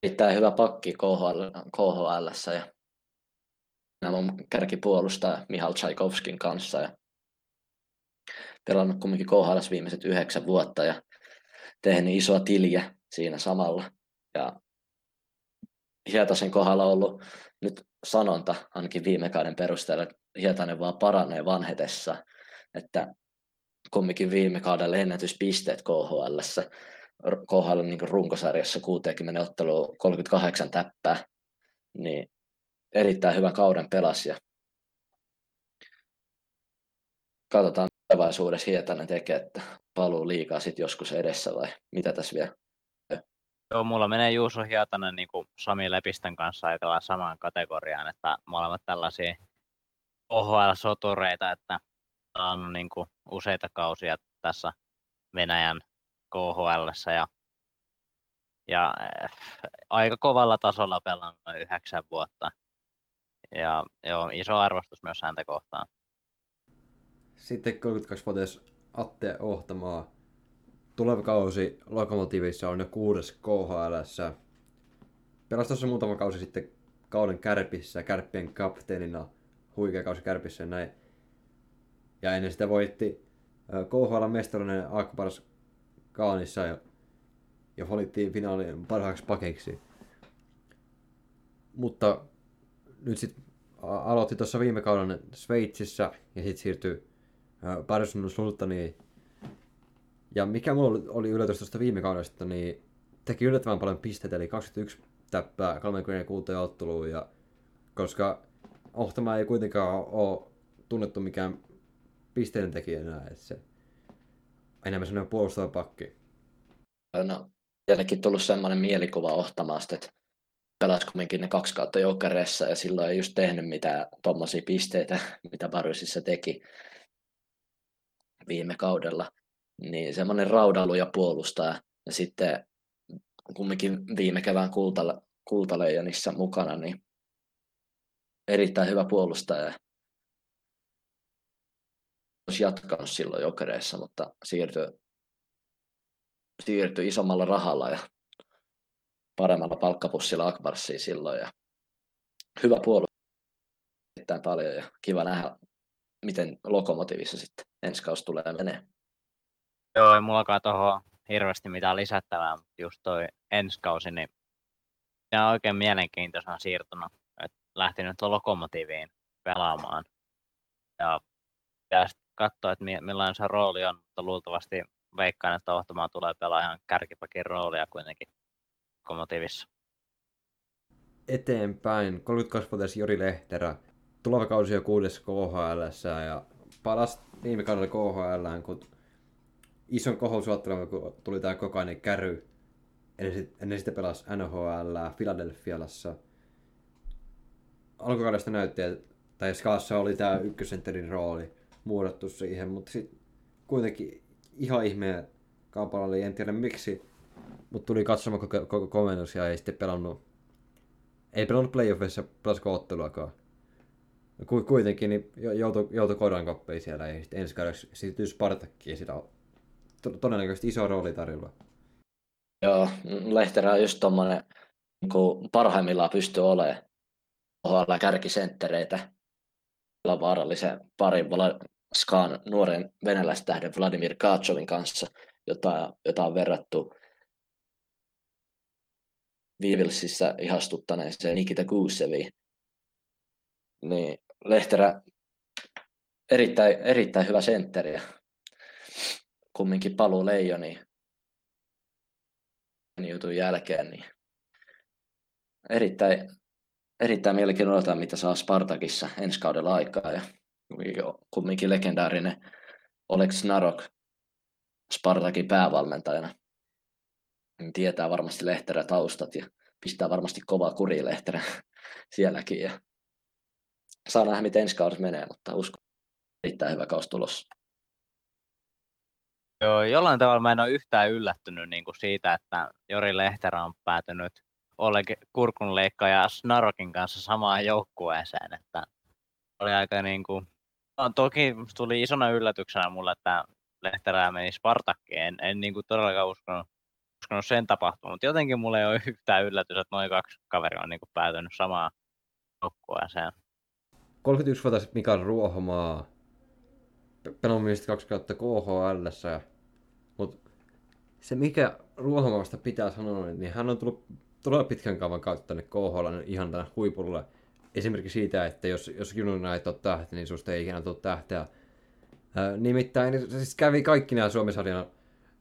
Speaker 3: erittäin hyvä pakki KHL, KHL ja nämä on kärkipuolustaja Mihal Tchaikovskin kanssa ja pelannut kumminkin KHL viimeiset yhdeksän vuotta ja tehnyt isoa tiliä siinä samalla. Ja Hietasen kohdalla ollut nyt sanonta ainakin viime kauden perusteella, Hietanen vaan paranee vanhetessa, että kumminkin viime kaudella ennätyspisteet KHL, KHL niin runkosarjassa 60 ottelua 38 täppää, niin erittäin hyvän kauden pelasi ja katsotaan tulevaisuudessa Hietanen tekee, että paluu liikaa sitten joskus edessä vai mitä tässä vielä?
Speaker 2: Joo, mulla menee Juuso Hietanen niin kuin Sami Lepistön kanssa ajatellaan samaan kategoriaan, että molemmat tällaisia OHL-sotureita, että on niin kuin useita kausia tässä Venäjän KHL ja, ja äh, aika kovalla tasolla pelannut yhdeksän vuotta. Ja joo, iso arvostus myös häntä kohtaan.
Speaker 1: Sitten 32-vuotias Atte Ohtamaa. Tuleva kausi Lokomotiivissa on jo kuudes KHL. Pelasi tuossa muutama kausi sitten kauden kärpissä, kärppien kapteenina, huikea kausi kärpissä ja näin. Ja ennen sitä voitti KHL mestarinen Akbaras Kaanissa ja, ja valittiin finaalin parhaaksi pakeiksi. Mutta nyt sitten aloitti tuossa viime kauden Sveitsissä ja sitten siirtyi Patterson Sultaniin. Ja mikä mulla oli yllätys tuosta viime kaudesta, niin teki yllättävän paljon pisteitä, eli 21 täppää 36 otteluun, ja koska Ohtama ei kuitenkaan ole tunnettu mikään pisteiden tekijänä, että se enemmän sellainen puolustava pakki.
Speaker 3: No, tietenkin tullut semmoinen mielikuva Ohtamaasta, että pelasi kumminkin ne kaksi kautta jokereissa ja silloin ei just tehnyt mitään tuommoisia pisteitä, mitä Barysissa teki viime kaudella, niin semmoinen raudaluja puolustaja ja sitten kumminkin viime kevään kultale, kultaleijonissa mukana, niin erittäin hyvä puolustaja. Olisi jatkanut silloin jokereissa, mutta siirtyi, siirtyi isommalla rahalla ja paremmalla palkkapussilla Akbarsiin silloin. Ja hyvä erittäin paljon ja kiva nähdä, miten lokomotiivissa sitten ensi kausi tulee menee.
Speaker 2: Joo, ei mullakaan tuohon hirveästi mitään lisättävää, mutta just toi ensi kausi, niin se on oikein mielenkiintoisena siirtynyt, että lähtenyt lokomotiiviin pelaamaan. Ja pitää katsoa, että millainen se rooli on, mutta luultavasti veikkaan, että Ohtomaa tulee pelaa ihan kärkipakin roolia kuitenkin lokomotiivissa.
Speaker 1: Eteenpäin, 32-vuotias Jori Lehterä, tuleva kausi jo kuudessa KHL ja palas viime kaudella KHL, kun ison kohosuottelun, kun tuli tämä kokoinen käry. Ennen, ennen sitä pelasi NHL Philadelphialassa. Alkukaudesta näytti, tai Skaassa oli tämä ykkösentterin rooli muodottu siihen, mutta sitten kuitenkin ihan ihmeen kaupalla oli, en tiedä miksi, mutta tuli katsomaan koko, koko komennus ja ei sitten pelannut, ei pelannut playoffissa pelasiko otteluakaan. Kuitenkin niin joutui, joutui kodan koppeihin siellä ja sitten ensi kaudeksi siirtyi Spartakkiin sitä todennäköisesti iso rooli tarjolla.
Speaker 3: Joo, Lehterä on just tuommoinen niin parhaimmillaan pystyy olemaan OHL kärkisenttereitä vaarallisen parin Skaan nuoren venäläistähden Vladimir Kachovin kanssa, jota, jota on verrattu Viivilsissä ihastuttaneeseen Nikita Kuuseviin. Niin Lehterä erittäin, erittäin hyvä sentteri kumminkin paluu leijoni jutun jälkeen, niin erittäin, erittäin mielenkiintoista odotan, mitä saa Spartakissa ensi kaudella aikaa. Ja kumminkin legendaarinen Oleks Narok Spartakin päävalmentajana. Niin tietää varmasti Lehterä taustat ja pistää varmasti kovaa kuri Lehterä sielläkin. Ja saa nähdä, miten ensi kaudessa menee, mutta uskon erittäin hyvä kausi tulossa.
Speaker 2: Joo, jollain tavalla mä en ole yhtään yllättynyt niin kuin siitä, että Jori Lehterä on päätynyt Oleg Kurkunleikka ja Snarokin kanssa samaan joukkueeseen. Että oli aika niin kuin... No, toki tuli isona yllätyksenä mulle, että Lehterä meni Spartakkiin. En, en niin kuin todellakaan uskonut, uskonut sen tapahtumaan, mutta jotenkin mulle ei ole yhtään yllätys, että noin kaksi kaveria on niin kuin päätynyt samaan joukkueeseen.
Speaker 1: 31-vuotias Mikael Ruohomaa pelannut kaksi kautta KHL, mutta se mikä Ruohomaasta pitää sanoa, niin hän on tullut todella pitkän kaavan kautta tänne KHL ihan tänne huipulle. Esimerkiksi siitä, että jos, jos jununa ei ole tähti, niin susta ei ikinä tule tähteä. Ää, nimittäin niin se siis kävi kaikki nämä Suomisarjan,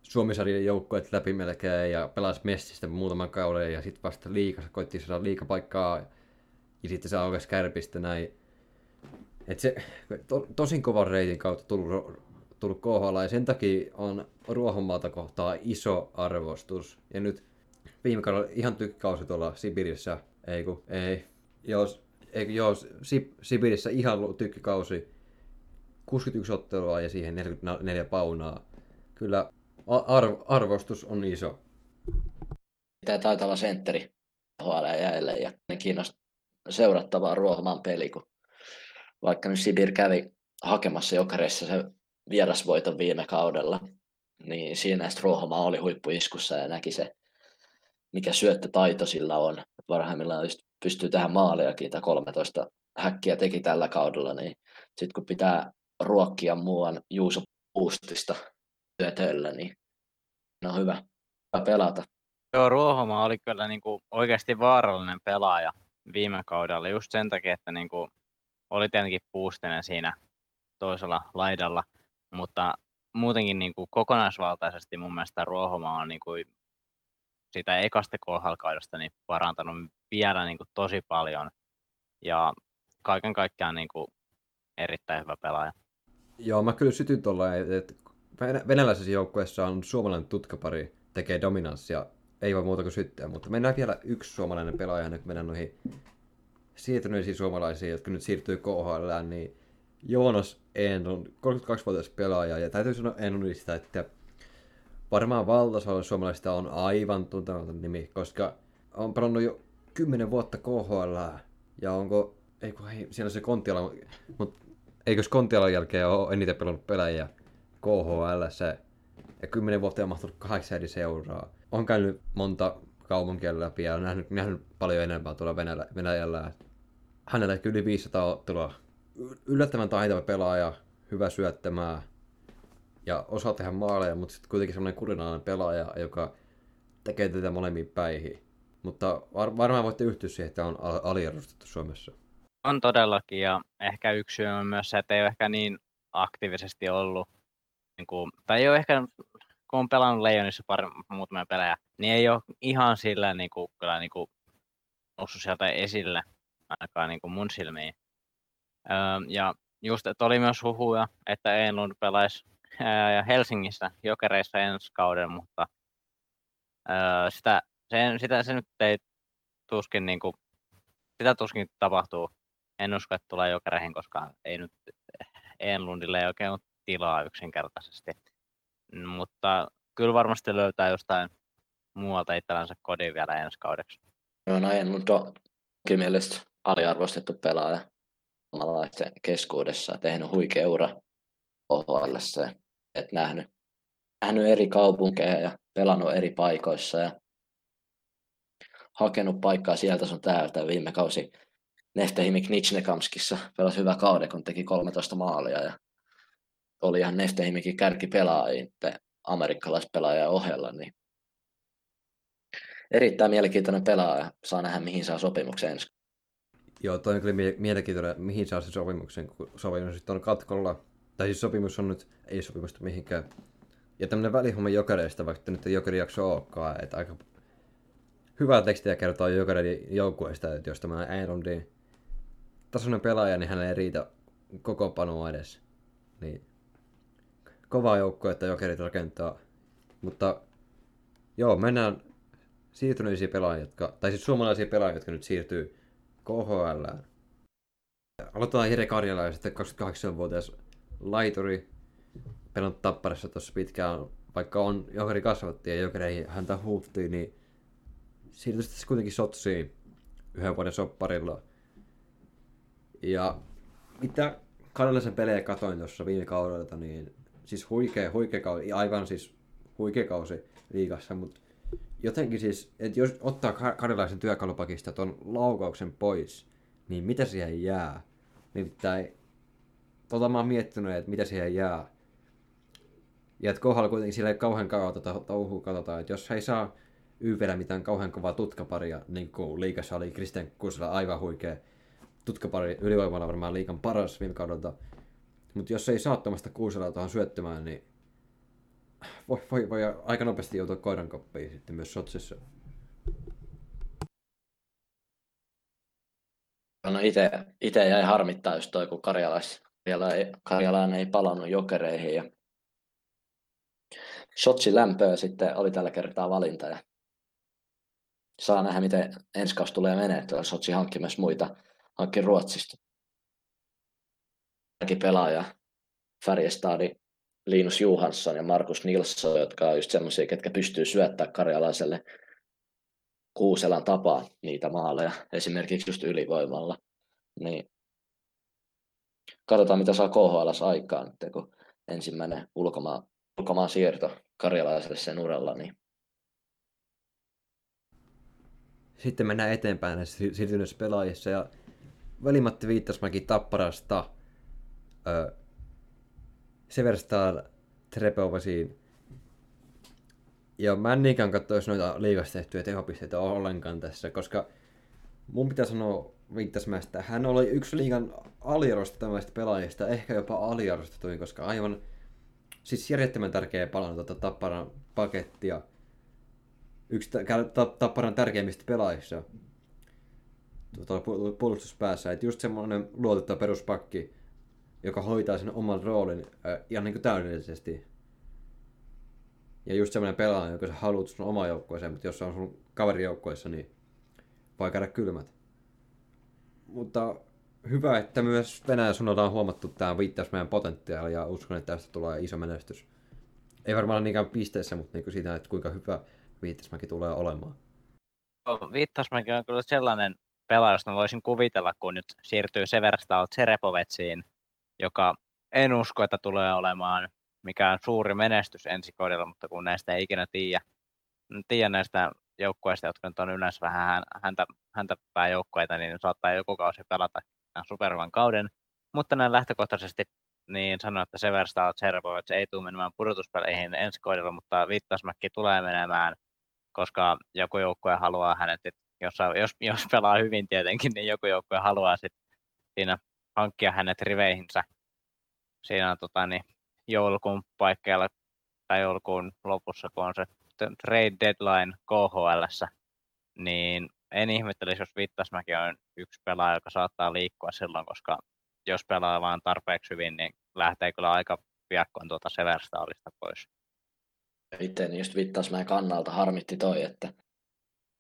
Speaker 1: Suomisarjan joukkueet läpi melkein ja pelasi Messistä muutaman kauden ja sitten vasta liikassa koitti saada liikapaikkaa ja sitten saa oikeasti kärpistä näin et se to, tosin kovan reitin kautta tullut, tullut KHL ja sen takia on Ruohonmaalta kohtaa iso arvostus. Ja nyt viime kaudella ihan tykkäkausi tuolla Sibirissä, ei kun, ei, jos, ei, joo, Sib, Sibirissä ihan tykkikausi, 61 ottelua ja siihen 44 paunaa. Kyllä arv, arvostus on iso.
Speaker 3: Tämä taitaa olla sentteri HL jäille ja kiinnostaa seurattavaa Ruohomaan peli, kun vaikka nyt Sibir kävi hakemassa jokareissa se vierasvoiton viime kaudella, niin siinä Strohoma oli huippuiskussa ja näki se, mikä syöttötaito sillä on. Parhaimmillaan pystyy tähän maaliakin, tai 13 häkkiä teki tällä kaudella, niin sitten kun pitää ruokkia muuan Juuso Puustista syötöllä, niin on hyvä, hyvä pelata.
Speaker 2: Joo, Ruohoma oli kyllä niin kuin oikeasti vaarallinen pelaaja viime kaudella just sen takia, että niin kuin oli tietenkin puustinen siinä toisella laidalla, mutta muutenkin niin kuin kokonaisvaltaisesti mun mielestä Ruohoma on niin kuin sitä ekasta KHL-kaudesta niin parantanut vielä niin kuin tosi paljon ja kaiken kaikkiaan niin kuin erittäin hyvä pelaaja.
Speaker 1: Joo, mä kyllä sytyn tuolla, että venäläisessä joukkueessa on suomalainen tutkapari, tekee dominanssia, ei voi muuta kuin syttyä, mutta mennään vielä yksi suomalainen pelaaja, nyt mennään noihin siirtyneisiä suomalaisia, jotka nyt siirtyy KHL, niin Joonas Enron, 32-vuotias pelaaja, ja täytyy sanoa Enronista, että varmaan valtaosalla suomalaisista on aivan tuntematon nimi, koska on pelannut jo 10 vuotta KHL ja onko, ei kun hei, siellä on se Kontiala, mutta eikös Kontialan jälkeen ole eniten pelannut pelaajia KHL ja 10 vuotta on mahtunut kahdeksan eri seuraa. On käynyt monta kaupunkia läpi ja nähnyt, nähnyt paljon enemmän tuolla Venäjällä. Venäjällä. Hänellä yli 500 ottelua. Yllättävän taitava pelaaja, hyvä syöttämää ja osaa tehdä maaleja, mutta sitten kuitenkin semmoinen kurinalainen pelaaja, joka tekee tätä molemmin päihin. Mutta var- varmaan voitte yhtyä siihen, että on al- aliarvostettu Suomessa.
Speaker 2: On todellakin, ja ehkä yksi syy on myös se, että ei ole ehkä niin aktiivisesti ollut, niin kuin, tai ei ole ehkä, kun on pelannut Leijonissa pari muutamia pelejä, niin ei ole ihan sillä niin kuin, kyllä niin kuin, noussut sieltä esille, ainakaan niin kuin mun silmiin. Öö, ja just, että oli myös huhuja, että Enlund pelaisi ää, Helsingissä jokereissa ensi kauden, mutta öö, sitä, se, sitä se nyt ei tuskin, niin kuin, sitä tuskin tapahtuu. En usko, että tulee jokereihin, koska ei nyt Enlundille ei oikein ole tilaa yksinkertaisesti. Mutta kyllä varmasti löytää jostain muualta itsellänsä kodin vielä ensi kaudeksi.
Speaker 3: Joo, no Enlund on kyllä mielestä aliarvostettu pelaaja suomalaisten keskuudessa. Tehnyt huikea ura OHL, et nähnyt, nähnyt eri kaupunkeja ja pelannut eri paikoissa ja hakenut paikkaa sieltä sun täältä. Viime kausi Neftehimik Nitsnekamskissa pelasi hyvä kauden, kun teki 13 maalia ja oli ihan Neftehimikin kärkipelaajia amerikkalaispelaaja ohella, niin erittäin mielenkiintoinen pelaaja. Saa nähdä, mihin saa sopimuksen ensi.
Speaker 1: Joo, toi on kyllä mie- mielenkiintoinen, mihin saa se sopimuksen, kun sopimus on katkolla. Tai siis sopimus on nyt, ei sopimusta mihinkään. Ja tämmönen välihomma jokereista, vaikka nyt ei jokeri jakso olekaan, että aika hyvää tekstiä kertoo jokereiden joukkueesta, että jos tämä Enrondin tasoinen pelaaja, niin hän ei riitä koko panoa edes. Niin kovaa joukkoa, että jokerit rakentaa. Mutta joo, mennään siirtyneisiä pelaajia, jotka, tai siis suomalaisia pelaajia, jotka nyt siirtyy KHL. Aloitetaan Jere Karjala ja sitten 28-vuotias laituri. Pelannut tapparassa tuossa pitkään, vaikka on jokeri kasvatti ja jokeri häntä huuttiin, niin siirtyi sitten kuitenkin sotsiin yhden vuoden sopparilla. Ja mitä Karjalaisen pelejä katoin tuossa viime kaudelta, niin siis huikea, huikea kausi, aivan siis huikea kausi liigassa, mutta jotenkin siis, että jos ottaa karjalaisen työkalupakista tuon laukauksen pois, niin mitä siihen jää? Nimittäin, tota mä oon miettinyt, että mitä siihen jää. Ja että kohdalla kuitenkin sillä ei kauhean kauan tota touhua katsotaan, että jos he ei saa YVllä mitään kauhean kovaa tutkaparia, niin kuin liikassa oli Kristian Kuusela aivan huikea tutkapari, ylivoimalla varmaan liikan paras viime kaudelta. Mutta jos ei saa tuommoista Kuuselaa tuohon syöttämään, niin voi, voi, voi aika nopeasti joutua koiran koppiin sitten myös Sotsissa.
Speaker 3: No ite jäi harmittaa just toi, kun Karjalais, Karjala ei, Karjalaan ei palannut jokereihin ja Sotsi lämpöä sitten oli tällä kertaa valinta ja saa nähdä, miten ensi kausi tulee menee. Tuo Sotsi hankki myös muita, hankki Ruotsista. pelaaja Färjestadi Linus Johansson ja Markus Nilsson, jotka on just semmoisia, ketkä pystyy syöttämään karjalaiselle Kuuselan tapaa niitä maaleja, esimerkiksi just ylivoimalla. Niin katsotaan, mitä saa KHL aikaan, että kun ensimmäinen ulkomaan, ulkomaan siirto karjalaiselle sen uralla, niin
Speaker 1: Sitten mennään eteenpäin näissä siirtyneissä pelaajissa ja Velimatti Viittasmäki Tapparasta öö, Severstal Trepovasiin. Ja mä en niinkään katsoisi noita liigasta tehtyjä tehopisteitä ollenkaan tässä, koska mun pitää sanoa Viittasmäestä, hän oli yksi liigan aliarvostettavista pelaajista, ehkä jopa aliarvostetuin, koska aivan siis järjettömän tärkeä palannut tuota Tapparan pakettia. Yksi Tapparan tärkeimmistä pelaajista tuota, puolustuspäässä. Että just semmoinen luotettava peruspakki, joka hoitaa sen oman roolin äh, ihan niin kuin täydellisesti. Ja just semmoinen pelaaja, joka sä haluat sun oma joukkueeseen, mutta jos on sun kaverijoukkueessa, niin voi käydä kylmät. Mutta hyvä, että myös Venäjän suunnalta on huomattu tämä viittaus meidän potentiaali ja uskon, että tästä tulee iso menestys Ei varmaan niinkään pisteissä, mutta niinku siitä, että kuinka hyvä Viittasmäki tulee olemaan.
Speaker 2: Viittasmäki on kyllä sellainen pelaaja, josta voisin kuvitella, kun nyt siirtyy Severstal Cerepovetsiin, joka en usko, että tulee olemaan mikään suuri menestys ensi kaudella, mutta kun näistä ei ikinä tiedä, tiedä näistä joukkueista, jotka nyt on yleensä vähän häntä, häntä pääjoukkueita, niin saattaa joku kausi pelata supervan kauden. Mutta näin lähtökohtaisesti niin sanoin, että Severstal Cerepovets ei tule menemään pudotuspeleihin ensi kaudella, mutta Vittasmäki tulee menemään, koska joku joukkue haluaa hänet, jos, jos, jos pelaa hyvin tietenkin, niin joku joukkue haluaa sitten siinä hankkia hänet riveihinsä siinä tota, niin, joulukuun paikkeilla tai joulukuun lopussa, kun on se trade deadline KHL, niin en ihmettelisi, jos Vittasmäki on yksi pelaaja, joka saattaa liikkua silloin, koska jos pelaa vaan tarpeeksi hyvin, niin lähtee kyllä aika piakkoon tuota Severstalista pois.
Speaker 3: Itse just Vittasmäen kannalta harmitti toi, että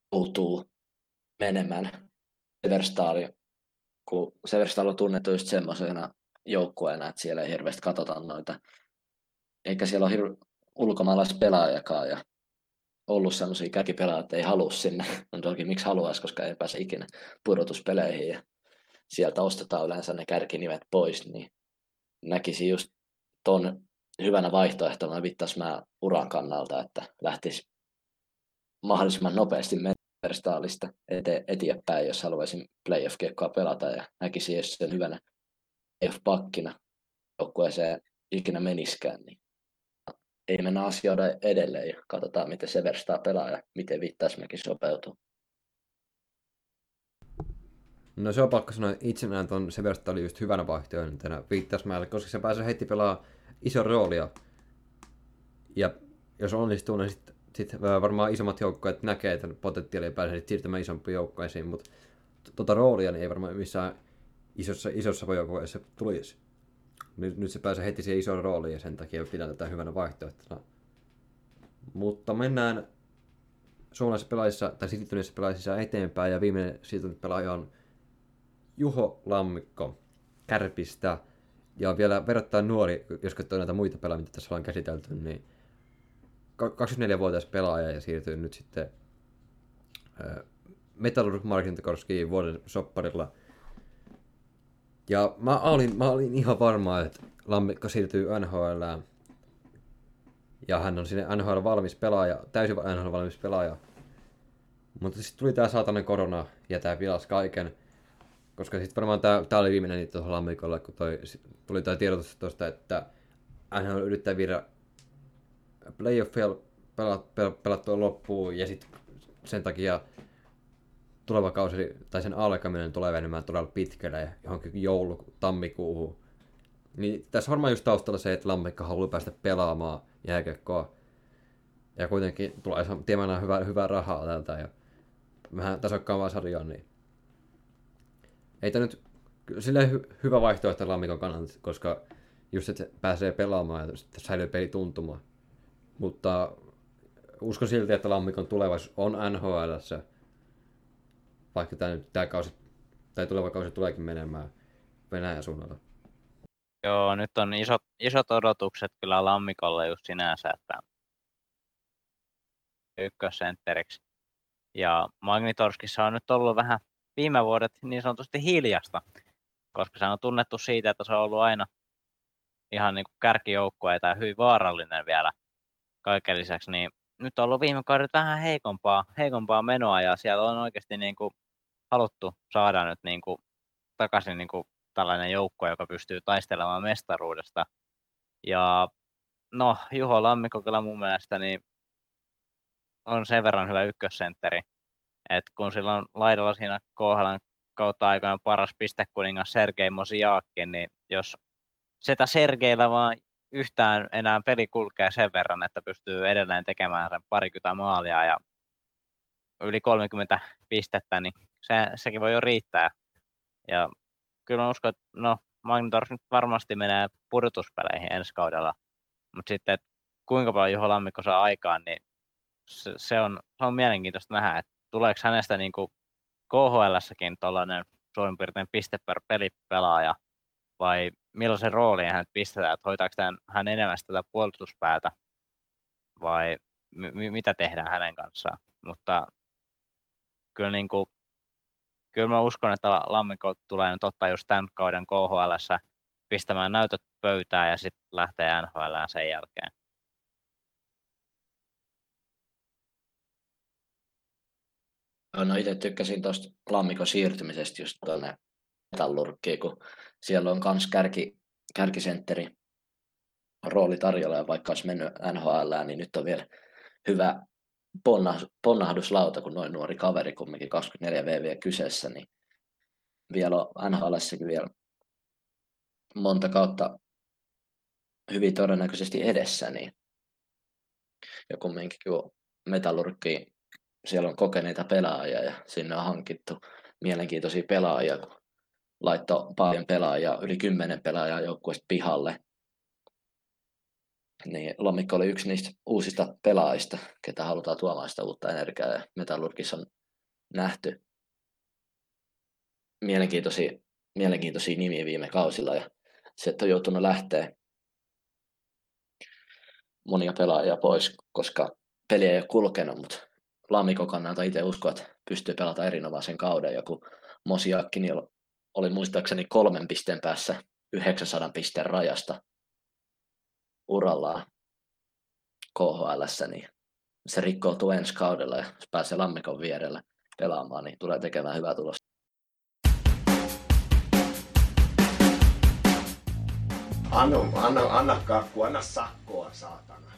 Speaker 3: puuttuu menemään Severstali, kun Severstal on tunnettu just semmoisena joukkueena, että siellä ei hirveästi katsota noita, eikä siellä ole hir- ulkomaalaispelaajakaan ja ollut sellaisia käkipelaajia, että ei halua sinne. On toki miksi haluaisi, koska ei pääse ikinä pudotuspeleihin ja sieltä ostetaan yleensä ne kärkinimet pois, niin näkisin just ton hyvänä vaihtoehtona Vittasmää uran kannalta, että lähtisi mahdollisimman nopeasti Verstaalista ete, eteenpäin, jos haluaisin playoff-kiekkoa pelata ja näkisin sen hyvänä playoff-pakkina joukkueeseen ikinä meniskään, niin ei mennä asioida edelleen ja katsotaan, miten se verstaa pelaa ja miten Vittasmäki sopeutuu.
Speaker 1: No se on pakko sanoa, itse näen tuon Seversta oli just hyvänä vaihtoehtona Viittasmäelle, koska se pääsee heti pelaa iso roolia. Ja jos onnistuu, niin sitten sit varmaan isommat joukkueet näkee, että potentiaalia pääsee siirtymään isompiin joukkueisiin, mutta tuota roolia niin ei varmaan missään isossa, isossa joukkueessa tulisi. Nyt, nyt se pääsee heti siihen isoon rooliin ja sen takia pidän tätä hyvänä vaihtoehtona. Mutta mennään suomalaisissa pelaajissa tai siirtyneissä pelaajissa eteenpäin ja viimeinen siirtynyt pelaaja on Juho Lammikko Kärpistä. Ja vielä verrattain nuori, jos katsoo näitä muita pelaajia, mitä tässä ollaan käsitelty, niin 24-vuotias pelaaja ja siirtyy nyt sitten Metallurg Markintkorskiin vuoden sopparilla. Ja mä olin, mä olin ihan varma, että Lammikko siirtyy NHL. Ja hän on sinne NHL valmis pelaaja, täysin NHL valmis pelaaja. Mutta sitten tuli tää saatanen korona ja tää pilas kaiken. Koska sitten varmaan tää, oli viimeinen niitä tuossa lammikolla, kun toi, tuli tää tiedotus tuosta, että NHL yrittää viedä playoffia pelattua loppuun ja sitten sen takia tuleva kausi tai sen alkaminen tulee venemään todella pitkälle johonkin joulu, tammikuuhun. Niin tässä varmaan just taustalla se, että Lammikka haluaa päästä pelaamaan jääkiekkoa. Ja kuitenkin tulee tiemään hyvää, hyvää rahaa tältä ja vähän tasokkaampaa sarjaa, niin ei tämä nyt sille hy- hyvä vaihtoehto Lammikon kannalta, koska just että pääsee pelaamaan ja säilyy peli tuntuma. Mutta uskon silti, että Lammikon tulevaisuus on NHL, vaikka tämä, tämä kausi tai tuleva kausi tuleekin menemään Venäjän suunnalla.
Speaker 2: Joo, nyt on isot, isot odotukset kyllä Lammikolle just sinänsä, että ykkössentteriksi. Ja Magnitorskissa on nyt ollut vähän viime vuodet niin sanotusti hiljasta, koska se on tunnettu siitä, että se on ollut aina ihan niin kuin kärkijoukkueita ja hyvin vaarallinen vielä kaiken lisäksi, niin nyt on ollut viime kaudet vähän heikompaa, heikompaa menoa ja siellä on oikeasti niin kuin haluttu saada nyt niin kuin takaisin niin kuin tällainen joukko, joka pystyy taistelemaan mestaruudesta. Ja no, Juho Lammikko kyllä mun mielestä niin on sen verran hyvä ykkössentteri, että kun sillä on laidalla siinä KHLn kautta aikana paras pistekuningas Sergei Mosiakin, niin jos sitä Sergeillä vaan yhtään enää peli kulkee sen verran, että pystyy edelleen tekemään sen parikymmentä maalia ja yli 30 pistettä, niin se, sekin voi jo riittää. Ja kyllä mä uskon, että no, Magnitors nyt varmasti menee pudotuspeleihin ensi kaudella, mutta sitten, kuinka paljon Juho Lammikko saa aikaan, niin se, se, on, se on mielenkiintoista nähdä, että tuleeko hänestä niin kuin KHL-säkin tuollainen suurin piirtein piste per pelaaja, vai millaisen roolin hän pistetään, että hoitaako hän enemmän tätä puolustuspäätä vai m- mitä tehdään hänen kanssaan. Mutta kyllä, niin kuin, kyllä mä uskon, että Lammikko tulee nyt ottaa just tämän kauden KHL pistämään näytöt pöytään ja sitten lähtee NHL sen jälkeen.
Speaker 3: No itse tykkäsin tuosta Lammikon siirtymisestä just tuonne Metallurkkiin, kun siellä on myös kärki, kärkisentteri rooli tarjolla, ja vaikka olisi mennyt NHL, niin nyt on vielä hyvä ponnahduslauta, kun noin nuori kaveri, kumminkin 24 VV kyseessä, niin vielä on nhl vielä monta kautta hyvin todennäköisesti edessä, niin ja kumminkin kun metallurkki, siellä on kokeneita pelaajia ja sinne on hankittu mielenkiintoisia pelaajia, kun laittoi paljon pelaajia, yli kymmenen pelaajaa joukkueesta pihalle. Niin Lomikko oli yksi niistä uusista pelaajista, ketä halutaan tuomaan sitä uutta energiaa ja Metallurgissa on nähty mielenkiintoisia, mielenkiintoisia nimiä viime kausilla ja se on joutunut lähteä monia pelaajia pois, koska peli ei ole kulkenut, mutta Lamikon kannalta itse uskon, että pystyy pelata erinomaisen kauden. Joku Mosiakki niin oli muistaakseni kolmen pisteen päässä 900 pisteen rajasta urallaan KHL, niin se rikkoutuu ensi kaudella ja jos pääsee Lammikon vierellä pelaamaan, niin tulee tekemään hyvää tulosta.
Speaker 4: Anna, anna, anna kakku, anna sakkoa, saatana.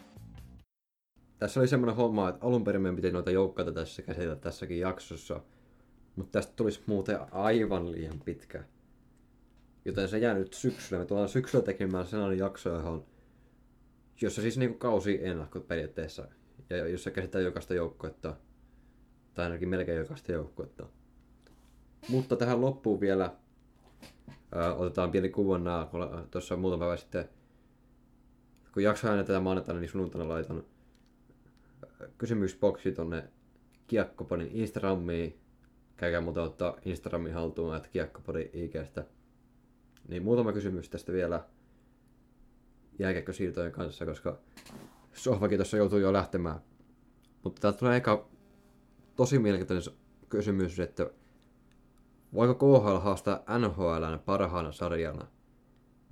Speaker 1: Tässä oli semmoinen homma, että alun perin meidän piti noita joukkoita tässä käsitellä tässäkin jaksossa, mutta tästä tulisi muuten aivan liian pitkä. Joten se jää nyt syksyllä. Me tullaan syksyllä tekemään sellainen jakso, johon, jossa siis niinku kausi ennakko periaatteessa. Ja jossa käsitellään jokaista joukkuetta. Tai ainakin melkein jokaista joukkuetta. Mutta tähän loppuun vielä Ö, otetaan pieni kuva kun tuossa muutama päivä sitten, kun jakso äänetään maanantaina, niin sunnuntaina laitan kysymysboksi tonne Kiekkoponin Instagramiin. Käykää muuten ottaa Instagramin haltuun, että Kiekkopodin IGstä. Niin muutama kysymys tästä vielä jääkäkkösiirtojen kanssa, koska Sohvakin tuossa joutuu jo lähtemään. Mutta täältä tulee eka tosi mielenkiintoinen kysymys, että Voiko KHL haastaa NHL parhaana sarjana?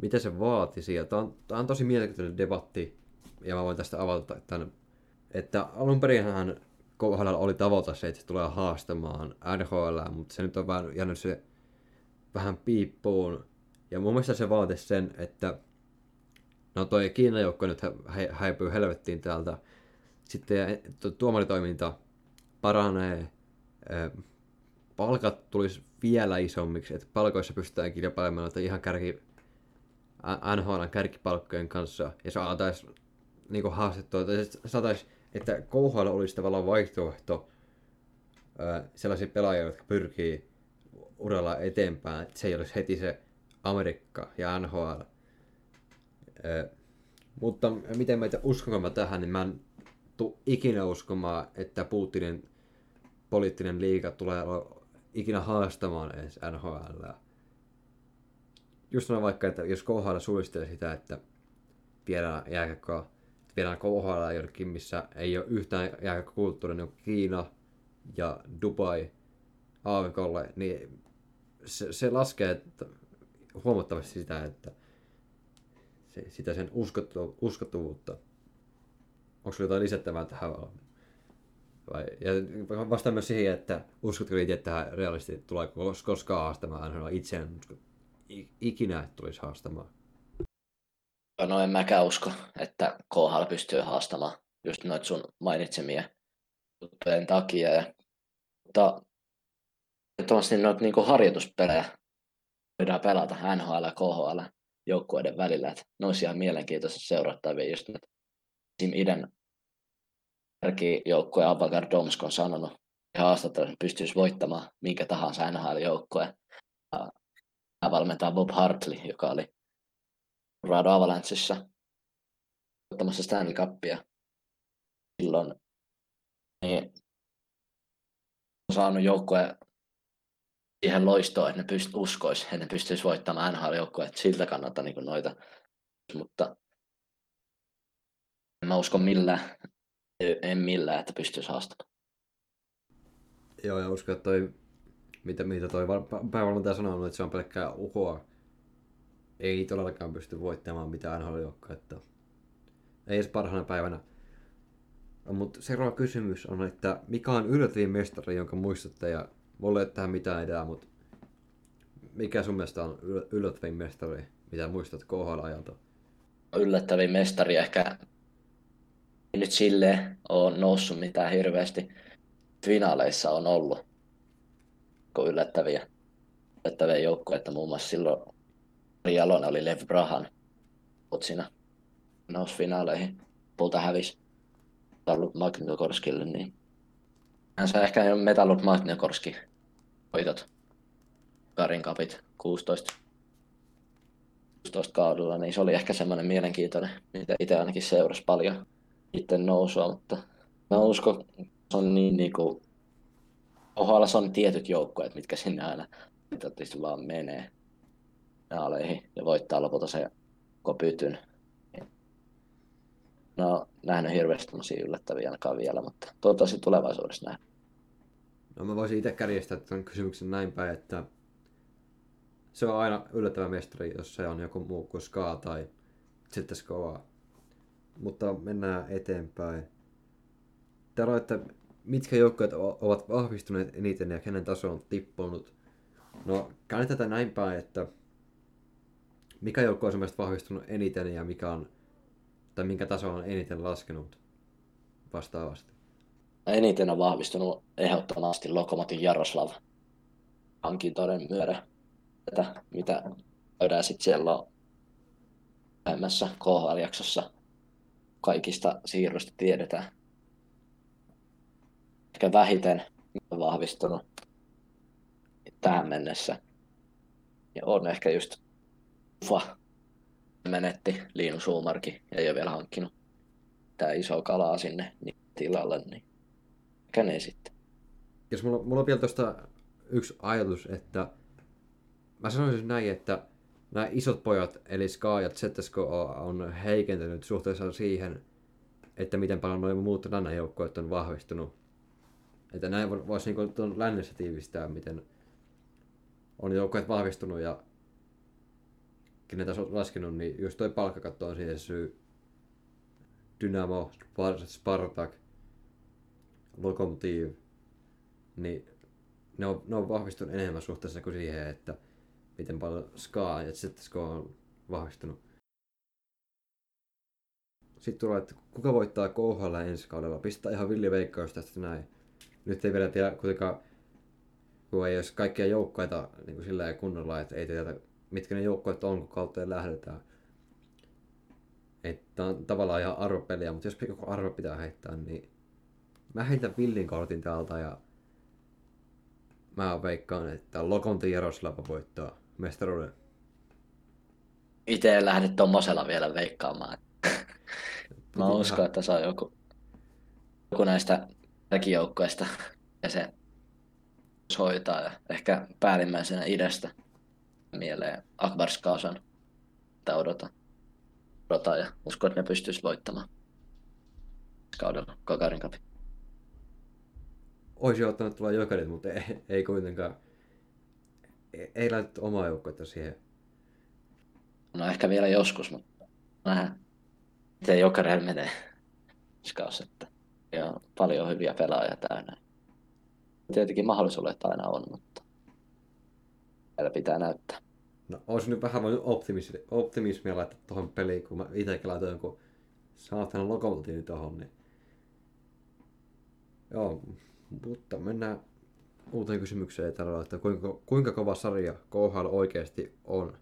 Speaker 1: Mitä se vaatisi? Tämä on, tämä on tosi mielenkiintoinen debatti, ja mä voin tästä avata tämän, että alun perinhän KHL oli tavoite se, että se tulee haastamaan NHL, mutta se nyt on vähän jäänyt se vähän piippuun. Ja mun mielestä se vaatisi sen, että no toi Kiinan joukko nyt häipyy helvettiin täältä. Sitten tuomaritoiminta paranee, palkat tulisi vielä isommiksi, että palkoissa pystytään kilpailemaan että ihan kärki, NHL kärkipalkkojen kanssa ja saataisiin niin haastettua, että saatais, että KHL olisi tavallaan vaihtoehto sellaisia pelaajia, jotka pyrkii uralla eteenpäin, että se ei olisi heti se Amerikka ja NHL. mutta miten mä uskonko mä tähän, niin mä en tuu ikinä uskomaan, että Putinin poliittinen liiga tulee ikinä haastamaan edes NHL. Just sanon vaikka, että jos KHL suistelee sitä, että viedään jääkäkkoa, viedään KHL jonnekin, missä ei ole yhtään jääkäkkokulttuuria, niin Kiina ja Dubai AVKlle, niin se, se laskee että huomattavasti sitä, että se, sitä sen uskottu, uskottavuutta. Onko jotain lisättävää tähän vai, ja vastaan myös siihen, että uskotko itse tähän realisti tulee koskaan haastamaan NHL itse en usko ikinä, tulisi haastamaan.
Speaker 3: No en mäkään usko, että KHL pystyy haastamaan just noita sun mainitsemia juttujen takia. Ja, mutta ehdottomasti noita niin harjoituspelejä voidaan pelata NHL ja KHL joukkueiden välillä. Että ne olisi ihan mielenkiintoista seurattavia just nyt idän kärkijoukkue Avangard Domsk on sanonut haastattelussa, että pystyisi voittamaan minkä tahansa NHL-joukkue. Hän valmentaa Bob Hartley, joka oli Rado Avalancheissa voittamassa Stanley Cupia silloin. Niin on saanut joukkue siihen loistoon, että ne pyst- uskois, että ne pystyisi voittamaan NHL-joukkueet siltä kannalta niin noita. Mutta en mä usko millään En millään, että pystyisi haastamaan.
Speaker 1: Joo, ja uskon, että toi, mitä, mitä toi val- pä- päävalmentaja sanoo, että se on pelkkää uhoa. Ei todellakaan pysty voittamaan mitään nhl että Ei edes parhaana päivänä. Mutta seuraava kysymys on, että mikä on yllättävin mestari, jonka muistatte, ja mulla ei tähän mitään idea, mutta mikä sun mielestä on yl- yllättävin mestari, mitä muistat KHL-ajalta?
Speaker 3: yllättävin mestari ehkä ei nyt silleen ole noussut mitään hirveästi. Finaaleissa on ollut yllättäviä, yllättäviä joukkoja, että muun muassa silloin Jalonen oli Lev Brahan siinä nousi finaaleihin. Pulta hävisi Metallurg Magnitogorskille, niin hän sai ehkä Metallurg Magnitogorski voitot. Karin kapit 16 16 kaudella, niin se oli ehkä semmoinen mielenkiintoinen, mitä itse ainakin seurasi paljon itse nousua, mutta mä uskon, se on niin niinku, OHL on tietyt joukkueet, mitkä sinne aina vaan menee naaleihin ja voittaa lopulta se kopytyn. No, nähnyt hirveästi tämmöisiä yllättäviä ainakaan vielä, mutta toivottavasti tulevaisuudessa nähdään.
Speaker 1: No mä voisin itse kärjestää tämän kysymyksen näin päin, että se on aina yllättävä mestari, jos se on joku muu kuin Ska tai ZSKA. Mutta mennään eteenpäin. Täällä on, että mitkä joukkueet ovat vahvistuneet eniten ja kenen taso on tippunut. No, käännetään tätä näin päin, että mikä joukkue on sun mielestä vahvistunut eniten ja mikä on, tai minkä taso on eniten laskenut vastaavasti.
Speaker 3: Eniten on vahvistunut ehdottomasti Lokomotiv Jaroslav hankintoiden myötä. Tätä, mitä käydään sitten siellä lähemmässä KHL-jaksossa. Kaikista siirroista tiedetään. Ehkä vähiten on vahvistunut tähän mennessä. Ja on ehkä just Ufa menetti Liinu Suumarki ja ei ole vielä hankkinut tää iso kalaa sinne niin tilalle, niin ehkä ne sitten.
Speaker 1: jos mulla, mulla on vielä tuosta yksi ajatus, että mä sanoisin näin, että nämä isot pojat, eli Ska ja ZSKO, on heikentynyt suhteessa siihen, että miten paljon noin muut lännen joukkueet on vahvistunut. Että näin vo- voisi niin tuon lännessä tiivistää, miten on joukkueet vahvistunut ja kenen taso on laskenut, niin just toi palkkakatto on siihen syy. Dynamo, Spar- Spartak, Lokomotiv, niin ne on, ne on vahvistunut enemmän suhteessa kuin siihen, että miten paljon Ska ja ZSK on vahvistunut. Sitten tulee, että kuka voittaa KHL ensi kaudella. Pistää ihan villi veikkaus tästä näin. Nyt ei vielä tiedä kuitenkaan, kun ei olisi kaikkia joukkoita niin kuin sillä kunnolla, että ei tiedä, mitkä ne joukkoet on, kun kautta lähdetään. Että on tavallaan ihan arvopeliä, mutta jos joku arvo pitää heittää, niin mä heitän villin kortin täältä ja mä veikkaan, että Lokonti Jaroslava voittaa mestaruuden.
Speaker 3: Itse en lähde tommosella vielä veikkaamaan. Mä
Speaker 1: Ihan-
Speaker 3: uskon, että se on joku, joku näistä väkijoukkoista ja se hoitaa ja ehkä päällimmäisenä idästä mieleen Akbar Skasan. Että odotan. odotan ja uskon, että ne pystyisi voittamaan kaudella Kakarin Cup.
Speaker 1: Oisi ottanut tulla jokerit, mutta ei, ei kuitenkaan. Ei, ei laitettu omaa joukkuetta siihen.
Speaker 3: No ehkä vielä joskus, mutta nähdään, miten jokereilla menee Skaus, että ja on paljon hyviä pelaajia täynnä. Tietenkin mahdollisuudet aina on, mutta vielä pitää näyttää.
Speaker 1: No, olisi nyt vähän voinut optimismia, optimismia laittaa tuohon peliin, kun mä itsekin laitoin jonkun saatana lokomotiivi tuohon, niin... Joo, mutta mennään uuteen kysymykseen tällä että kuinka, kuinka kova sarja KHL oikeasti on,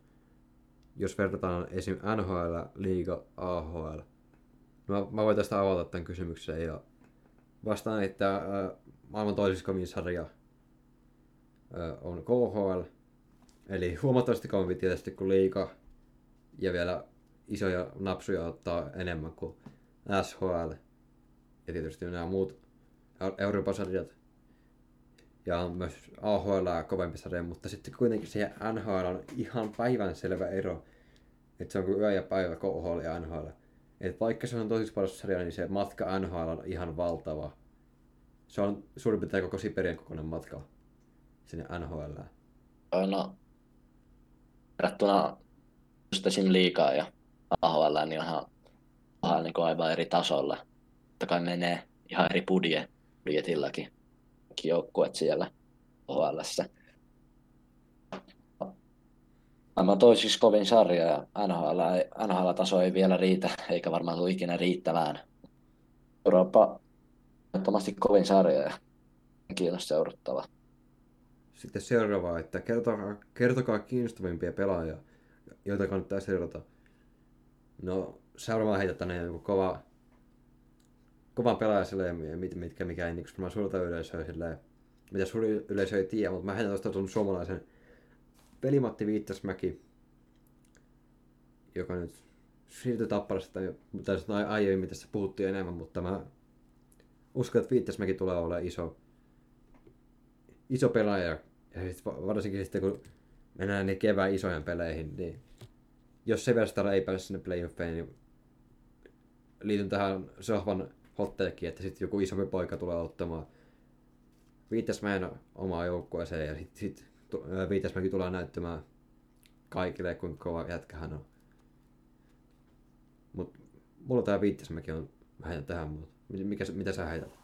Speaker 1: jos verrataan esim. NHL, Liiga, AHL. No, mä, voin tästä avata tämän kysymyksen ja vastaan, että äh, maailman toiseksi sarja äh, on KHL, Eli huomattavasti kovempi tietysti kuin liika ja vielä isoja napsuja ottaa enemmän kuin SHL ja tietysti nämä muut Eu- Euroopan sarjat ja on myös AHL kovempi sarja, mutta sitten kuitenkin siihen NHL on ihan päivän selvä ero, että se on kuin yö ja päivä KHL ja NHL. että vaikka se on tosi paljon sarja, niin se matka NHL on ihan valtava. Se on suurin piirtein koko Siberian kokoinen matka sinne NHL.
Speaker 3: No, verrattuna just esim. liikaa ja AHL, niin onhan, onhan niin aivan eri tasolla. Totta kai menee ihan eri budje, budjetillakin joukkueet siellä OHLssä. Aivan toisiksi kovin sarja ja NHL, NHL-taso ei vielä riitä, eikä varmaan tule ikinä riittämään. Eurooppa ehdottomasti kovin sarja ja kiinnostaa seurattava.
Speaker 1: Sitten seuraava, että kertokaa, kertokaa kiinnostavimpia pelaajia, joita kannattaa seurata. No, seuraava heitä tänne joku kova, kova pelaaja silleen, mit, mitkä mikä ei niin suurta yleisöä silleen, mitä suuri yleisö ei tiedä, mutta mä heitän tuosta suomalaisen Pelimatti Viittasmäki, joka nyt siirtyi Tapparasta, mutta aiemmin tässä puhuttiin enemmän, mutta mä uskon, että Viittasmäki tulee olemaan iso, iso pelaaja. Ja sit varsinkin sitten kun mennään niin kevään isojen peleihin, niin jos Severstar ei pääse sinne playoffeihin, niin liityn tähän sohvan hotteekin, että sitten joku isompi poika tulee ottamaan Viittasmäen omaa joukkueeseen ja sitten sit Viitasmäki tulee näyttämään kaikille, kuinka kova jätkä hän on. Mut mulla tää Viitasmäki on vähän tähän, mutta mikä, mitä sä heität?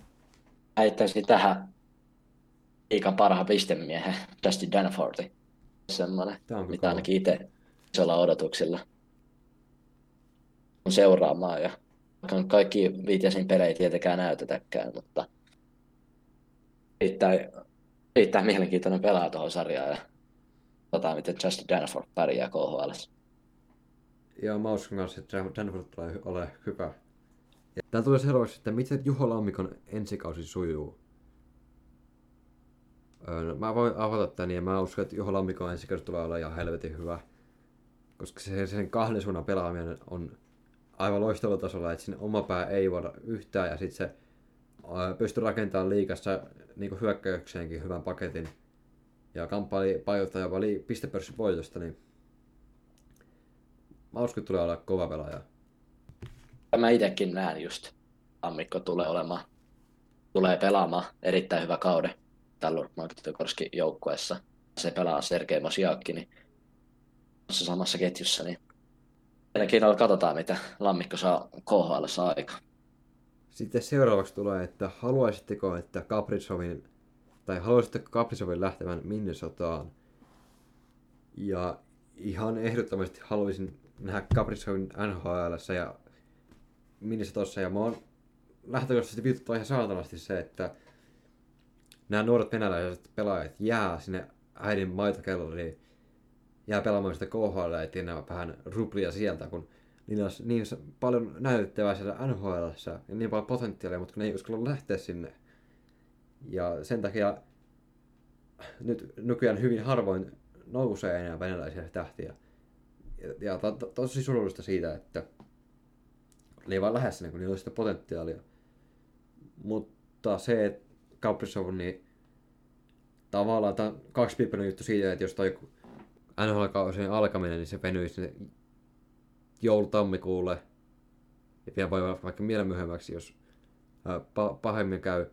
Speaker 3: Heittäisin tähän liikan parhaan pistemiehen, Dustin Danforthi. Semmoinen, mitä kova. ainakin itse isolla odotuksilla on seuraamaan. Ja kaikki viitiasin pelejä tietenkään näytetäkään, mutta riittää erittäin mielenkiintoinen pelaaja tuohon sarjaan ja tota, miten Justin Danforth pärjää KHL.
Speaker 1: Joo, mä uskon kanssa, että Danforth tulee ole hyvä. Ja täällä tulee seuraavaksi, että miten Juho Lammikon ensikausi sujuu. No, mä voin avata tän ja mä uskon, että Juho Lammikon ensikausi tulee olla ihan helvetin hyvä. Koska se, sen kahden suunnan pelaaminen on aivan loistavalla tasolla, että sinne oma pää ei voida yhtään ja sitten se pystyy rakentamaan liikassa niin hyökkäykseenkin hyvän paketin ja kamppaili pajoittaja jopa pistepörssin voitosta, niin mä uskon, että tulee olla kova pelaaja.
Speaker 3: Mä itsekin näen just, Ammikko tulee olemaan, tulee pelaamaan erittäin hyvä kauden tällä Magdeburgskin joukkueessa. Se pelaa Sergei Mosiakki, niin samassa ketjussa, niin mielenkiinnolla katsotaan, mitä Lammikko saa KHL aikaan.
Speaker 1: Sitten seuraavaksi tulee, että haluaisitteko, että Kaprizovin, tai haluaisitteko Kaprizovin lähtevän Minnesotaan? Ja ihan ehdottomasti haluaisin nähdä Kaprizovin NHL ja Minnesotassa, ja mä oon lähtökohtaisesti vituttaa ihan saatanasti se, että nämä nuoret venäläiset pelaajat jää sinne äidin maitokellariin, jää pelaamaan sitä KHL ja tienaa vähän ruplia sieltä, kun niillä olisi niin paljon näytettävää siellä NHL ja niin paljon potentiaalia, mutta kun ne ei uskalla lähteä sinne. Ja sen takia nyt nykyään hyvin harvoin nousee enää venäläisiä tähtiä. Ja, ja to, to, tosi surullista siitä, että ne ei vaan lähde sinne, kun niillä olisi sitä potentiaalia. Mutta se, että Kaprizov, niin tavallaan tämä on juttu siitä, että jos toi NHL-kausien alkaminen, niin se venyisi joulutammikuulle. Ja vielä voi vaikka vielä myöhemmäksi, jos pahemmin käy.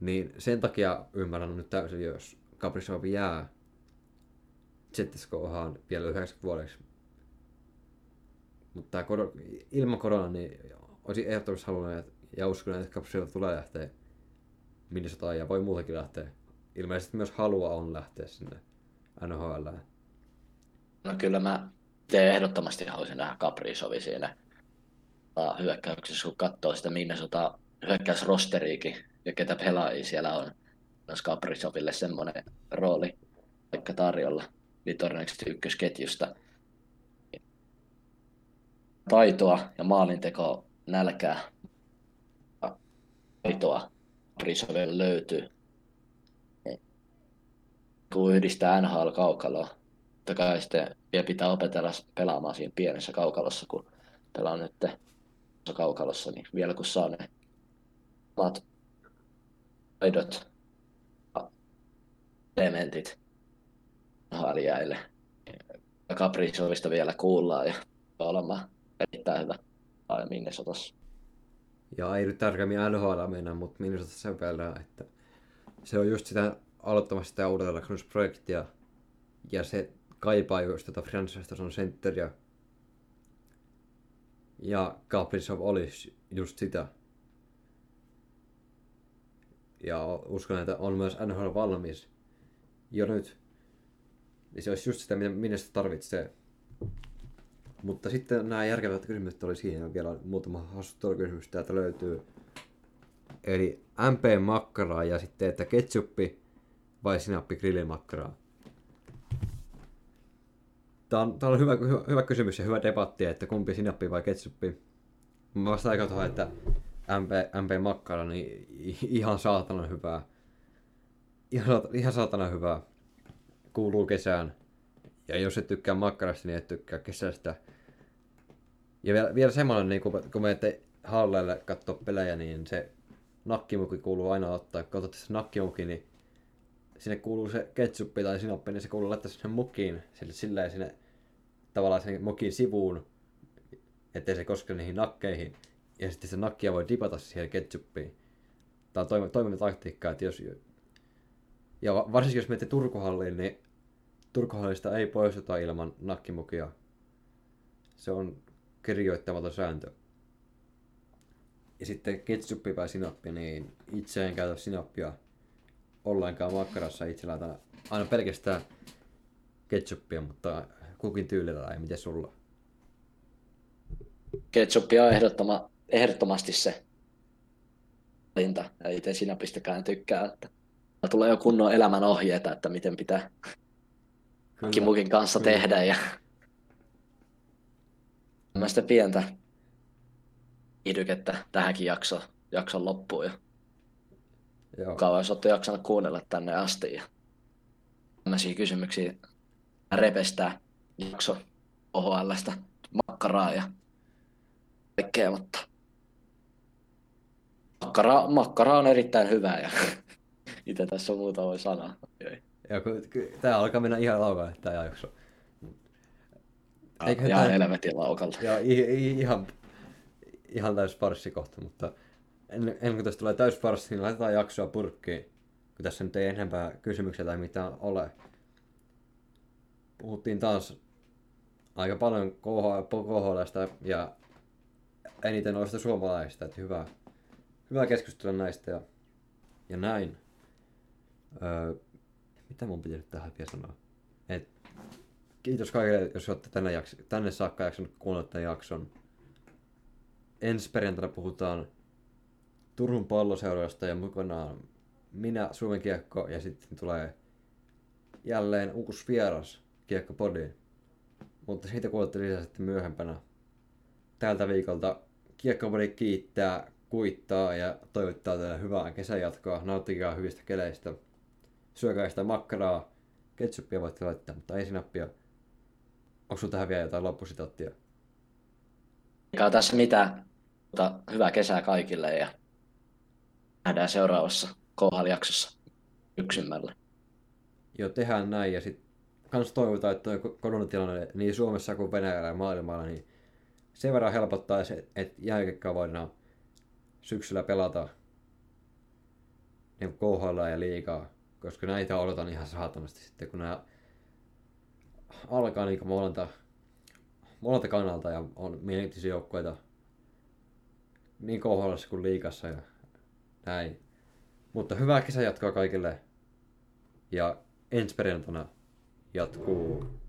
Speaker 1: Niin sen takia ymmärrän nyt täysin, jos Kaprizov jää ZSKhan vielä yhdeksän vuodeksi. Mutta kor- ilman korona, niin olisin ehdottomasti halunnut ja uskon, että Kaprizov tulee lähteä Minnesotaan ja voi muutenkin lähteä. Ilmeisesti myös halua on lähteä sinne NHL.
Speaker 3: No kyllä mä itse ehdottomasti haluaisin nähdä Caprisovi siinä hyökkäyksessä, kun katsoo sitä Minnesota hyökkäysrosteriikin ja ketä pelaajia siellä on. Olisi Caprisoville semmoinen rooli vaikka tarjolla Litorneksi ykkösketjusta. Taitoa ja maalinteko nälkää taitoa Caprisoville löytyy. Kun yhdistää NHL-kaukaloa, totta kai sitten vielä pitää opetella pelaamaan siinä pienessä kaukalossa, kun pelaa nyt kaukalossa, niin vielä kun saa ne omat taidot elementit haljaille. Kaprizovista vielä kuullaan ja olemaan erittäin hyvä Minnesotassa.
Speaker 1: Ja ei nyt tarkemmin NHL mennä, mutta Minnesota sen verran, että se on just sitä aloittamassa sitä uudelleen rakennusprojektia. Ja se kaipaa just tätä franchise-tason sentteriä. Ja Kaprizov olisi just sitä. Ja uskon, että on myös NHL valmis jo nyt. Niin se olisi just sitä, mitä Minnesota tarvitsee. Mutta sitten nämä järkevät kysymykset oli siihen vielä muutama kysymys täältä löytyy. Eli MP-makkaraa ja sitten, että ketchuppi vai sinappi grillimakkaraa. Tämä on, tämä on hyvä, hyvä, hyvä, kysymys ja hyvä debatti, että kumpi sinappi vai ketchuppi. Mä vastaan aika tuohon, että MP, MP-makkara, niin ihan saatana hyvää. Ihan, ihan saatana hyvää. Kuuluu kesään. Ja jos et tykkää makkarasta, niin et tykkää kesästä. Ja vielä, vielä semmoinen, niin kun, kun menette halleille katsoa pelejä, niin se nakkimuki kuuluu aina ottaa. Kun otatte se nakkimuki, niin sinne kuuluu se ketsuppi tai sinappi, niin se kuuluu laittaa sinne mukiin, sille silleen sinne tavallaan sen mukin sivuun, ettei se koske niihin nakkeihin. Ja sitten se nakkia voi dipata siihen ketsuppiin. Tämä on toimiva taktiikka, että jos... Ja varsinkin jos menette Turkuhalliin, niin Turkuhallista ei poistuta ilman nakkimukia. Se on kirjoittamaton sääntö. Ja sitten ketsuppi vai sinappi, niin itse en käytä sinappia ollenkaan makkarassa. Itse laitan aina pelkästään ketsuppia, mutta kukin tyylillä ei miten sulla?
Speaker 3: Ketsuppi on ehdottoma, ehdottomasti se valinta. Ja itse sinapistäkään tykkää, että tulee jo kunnon elämän ohjeita, että miten pitää Kyllä. Kimukin kanssa Kyllä. tehdä. Ja tämmöistä pientä idykettä tähänkin jakso, jakson loppuun. Ja Joo. Kauan olisi olette jaksanut kuunnella tänne asti. Ja tämmöisiä kysymyksiä repestää jakso OHLstä makkaraa ja kaikkea, mutta makkara, makkara on erittäin hyvä ja itse tässä on muuta voi sanoa.
Speaker 1: Ja tää alkaa mennä ihan laukalle tämä jakso.
Speaker 3: Eikö ihan helvetin laukalta.
Speaker 1: Ja ihan, ihan täys farssi kohta, mutta ennen, ennen kuin tästä tulee täys farssi, niin laitetaan jaksoa purkkiin. Kun tässä nyt ei enempää kysymyksiä tai mitään ole. Puhuttiin taas aika paljon KHLstä ja eniten noista suomalaisista, että hyvä, hyvä keskustella näistä ja, ja näin. Öö, mitä mun piti nyt tähän vielä sanoa? Et, kiitos kaikille, jos olette tänne, jaks- tänne saakka jaksanut kuunnella tämän jakson. Ensi perjantaina puhutaan Turun palloseurasta ja mukana minä, Suomen kiekko, ja sitten tulee jälleen uusi vieras kiekkopodiin. Mutta siitä kuulette lisää sitten myöhempänä. Tältä viikolta kiekkopodi kiittää, kuittaa ja toivottaa teille hyvää kesänjatkoa. Nauttikaa hyvistä keleistä syökää sitä makkaraa, ketsuppia voitte laittaa, mutta ei sinappia. Onko tähän vielä jotain loppusitaattia?
Speaker 3: Eikä tässä mitään, mutta hyvää kesää kaikille ja nähdään seuraavassa KHL-jaksossa yksimmällä.
Speaker 1: Joo, tehdään näin ja sitten kans toivotaan, että koronatilanne niin Suomessa kuin Venäjällä ja maailmalla, niin sen verran helpottaa se, että jääkiekkoa voidaan syksyllä pelata niin KHL ja liikaa koska näitä odotan ihan saatanasti sitten, kun nämä alkaa niin molenta, molenta kannalta ja on mielenkiintoisia joukkueita niin kohdalla kuin liikassa ja näin. Mutta hyvää kesä jatkoa kaikille ja ensi perjantaina jatkuu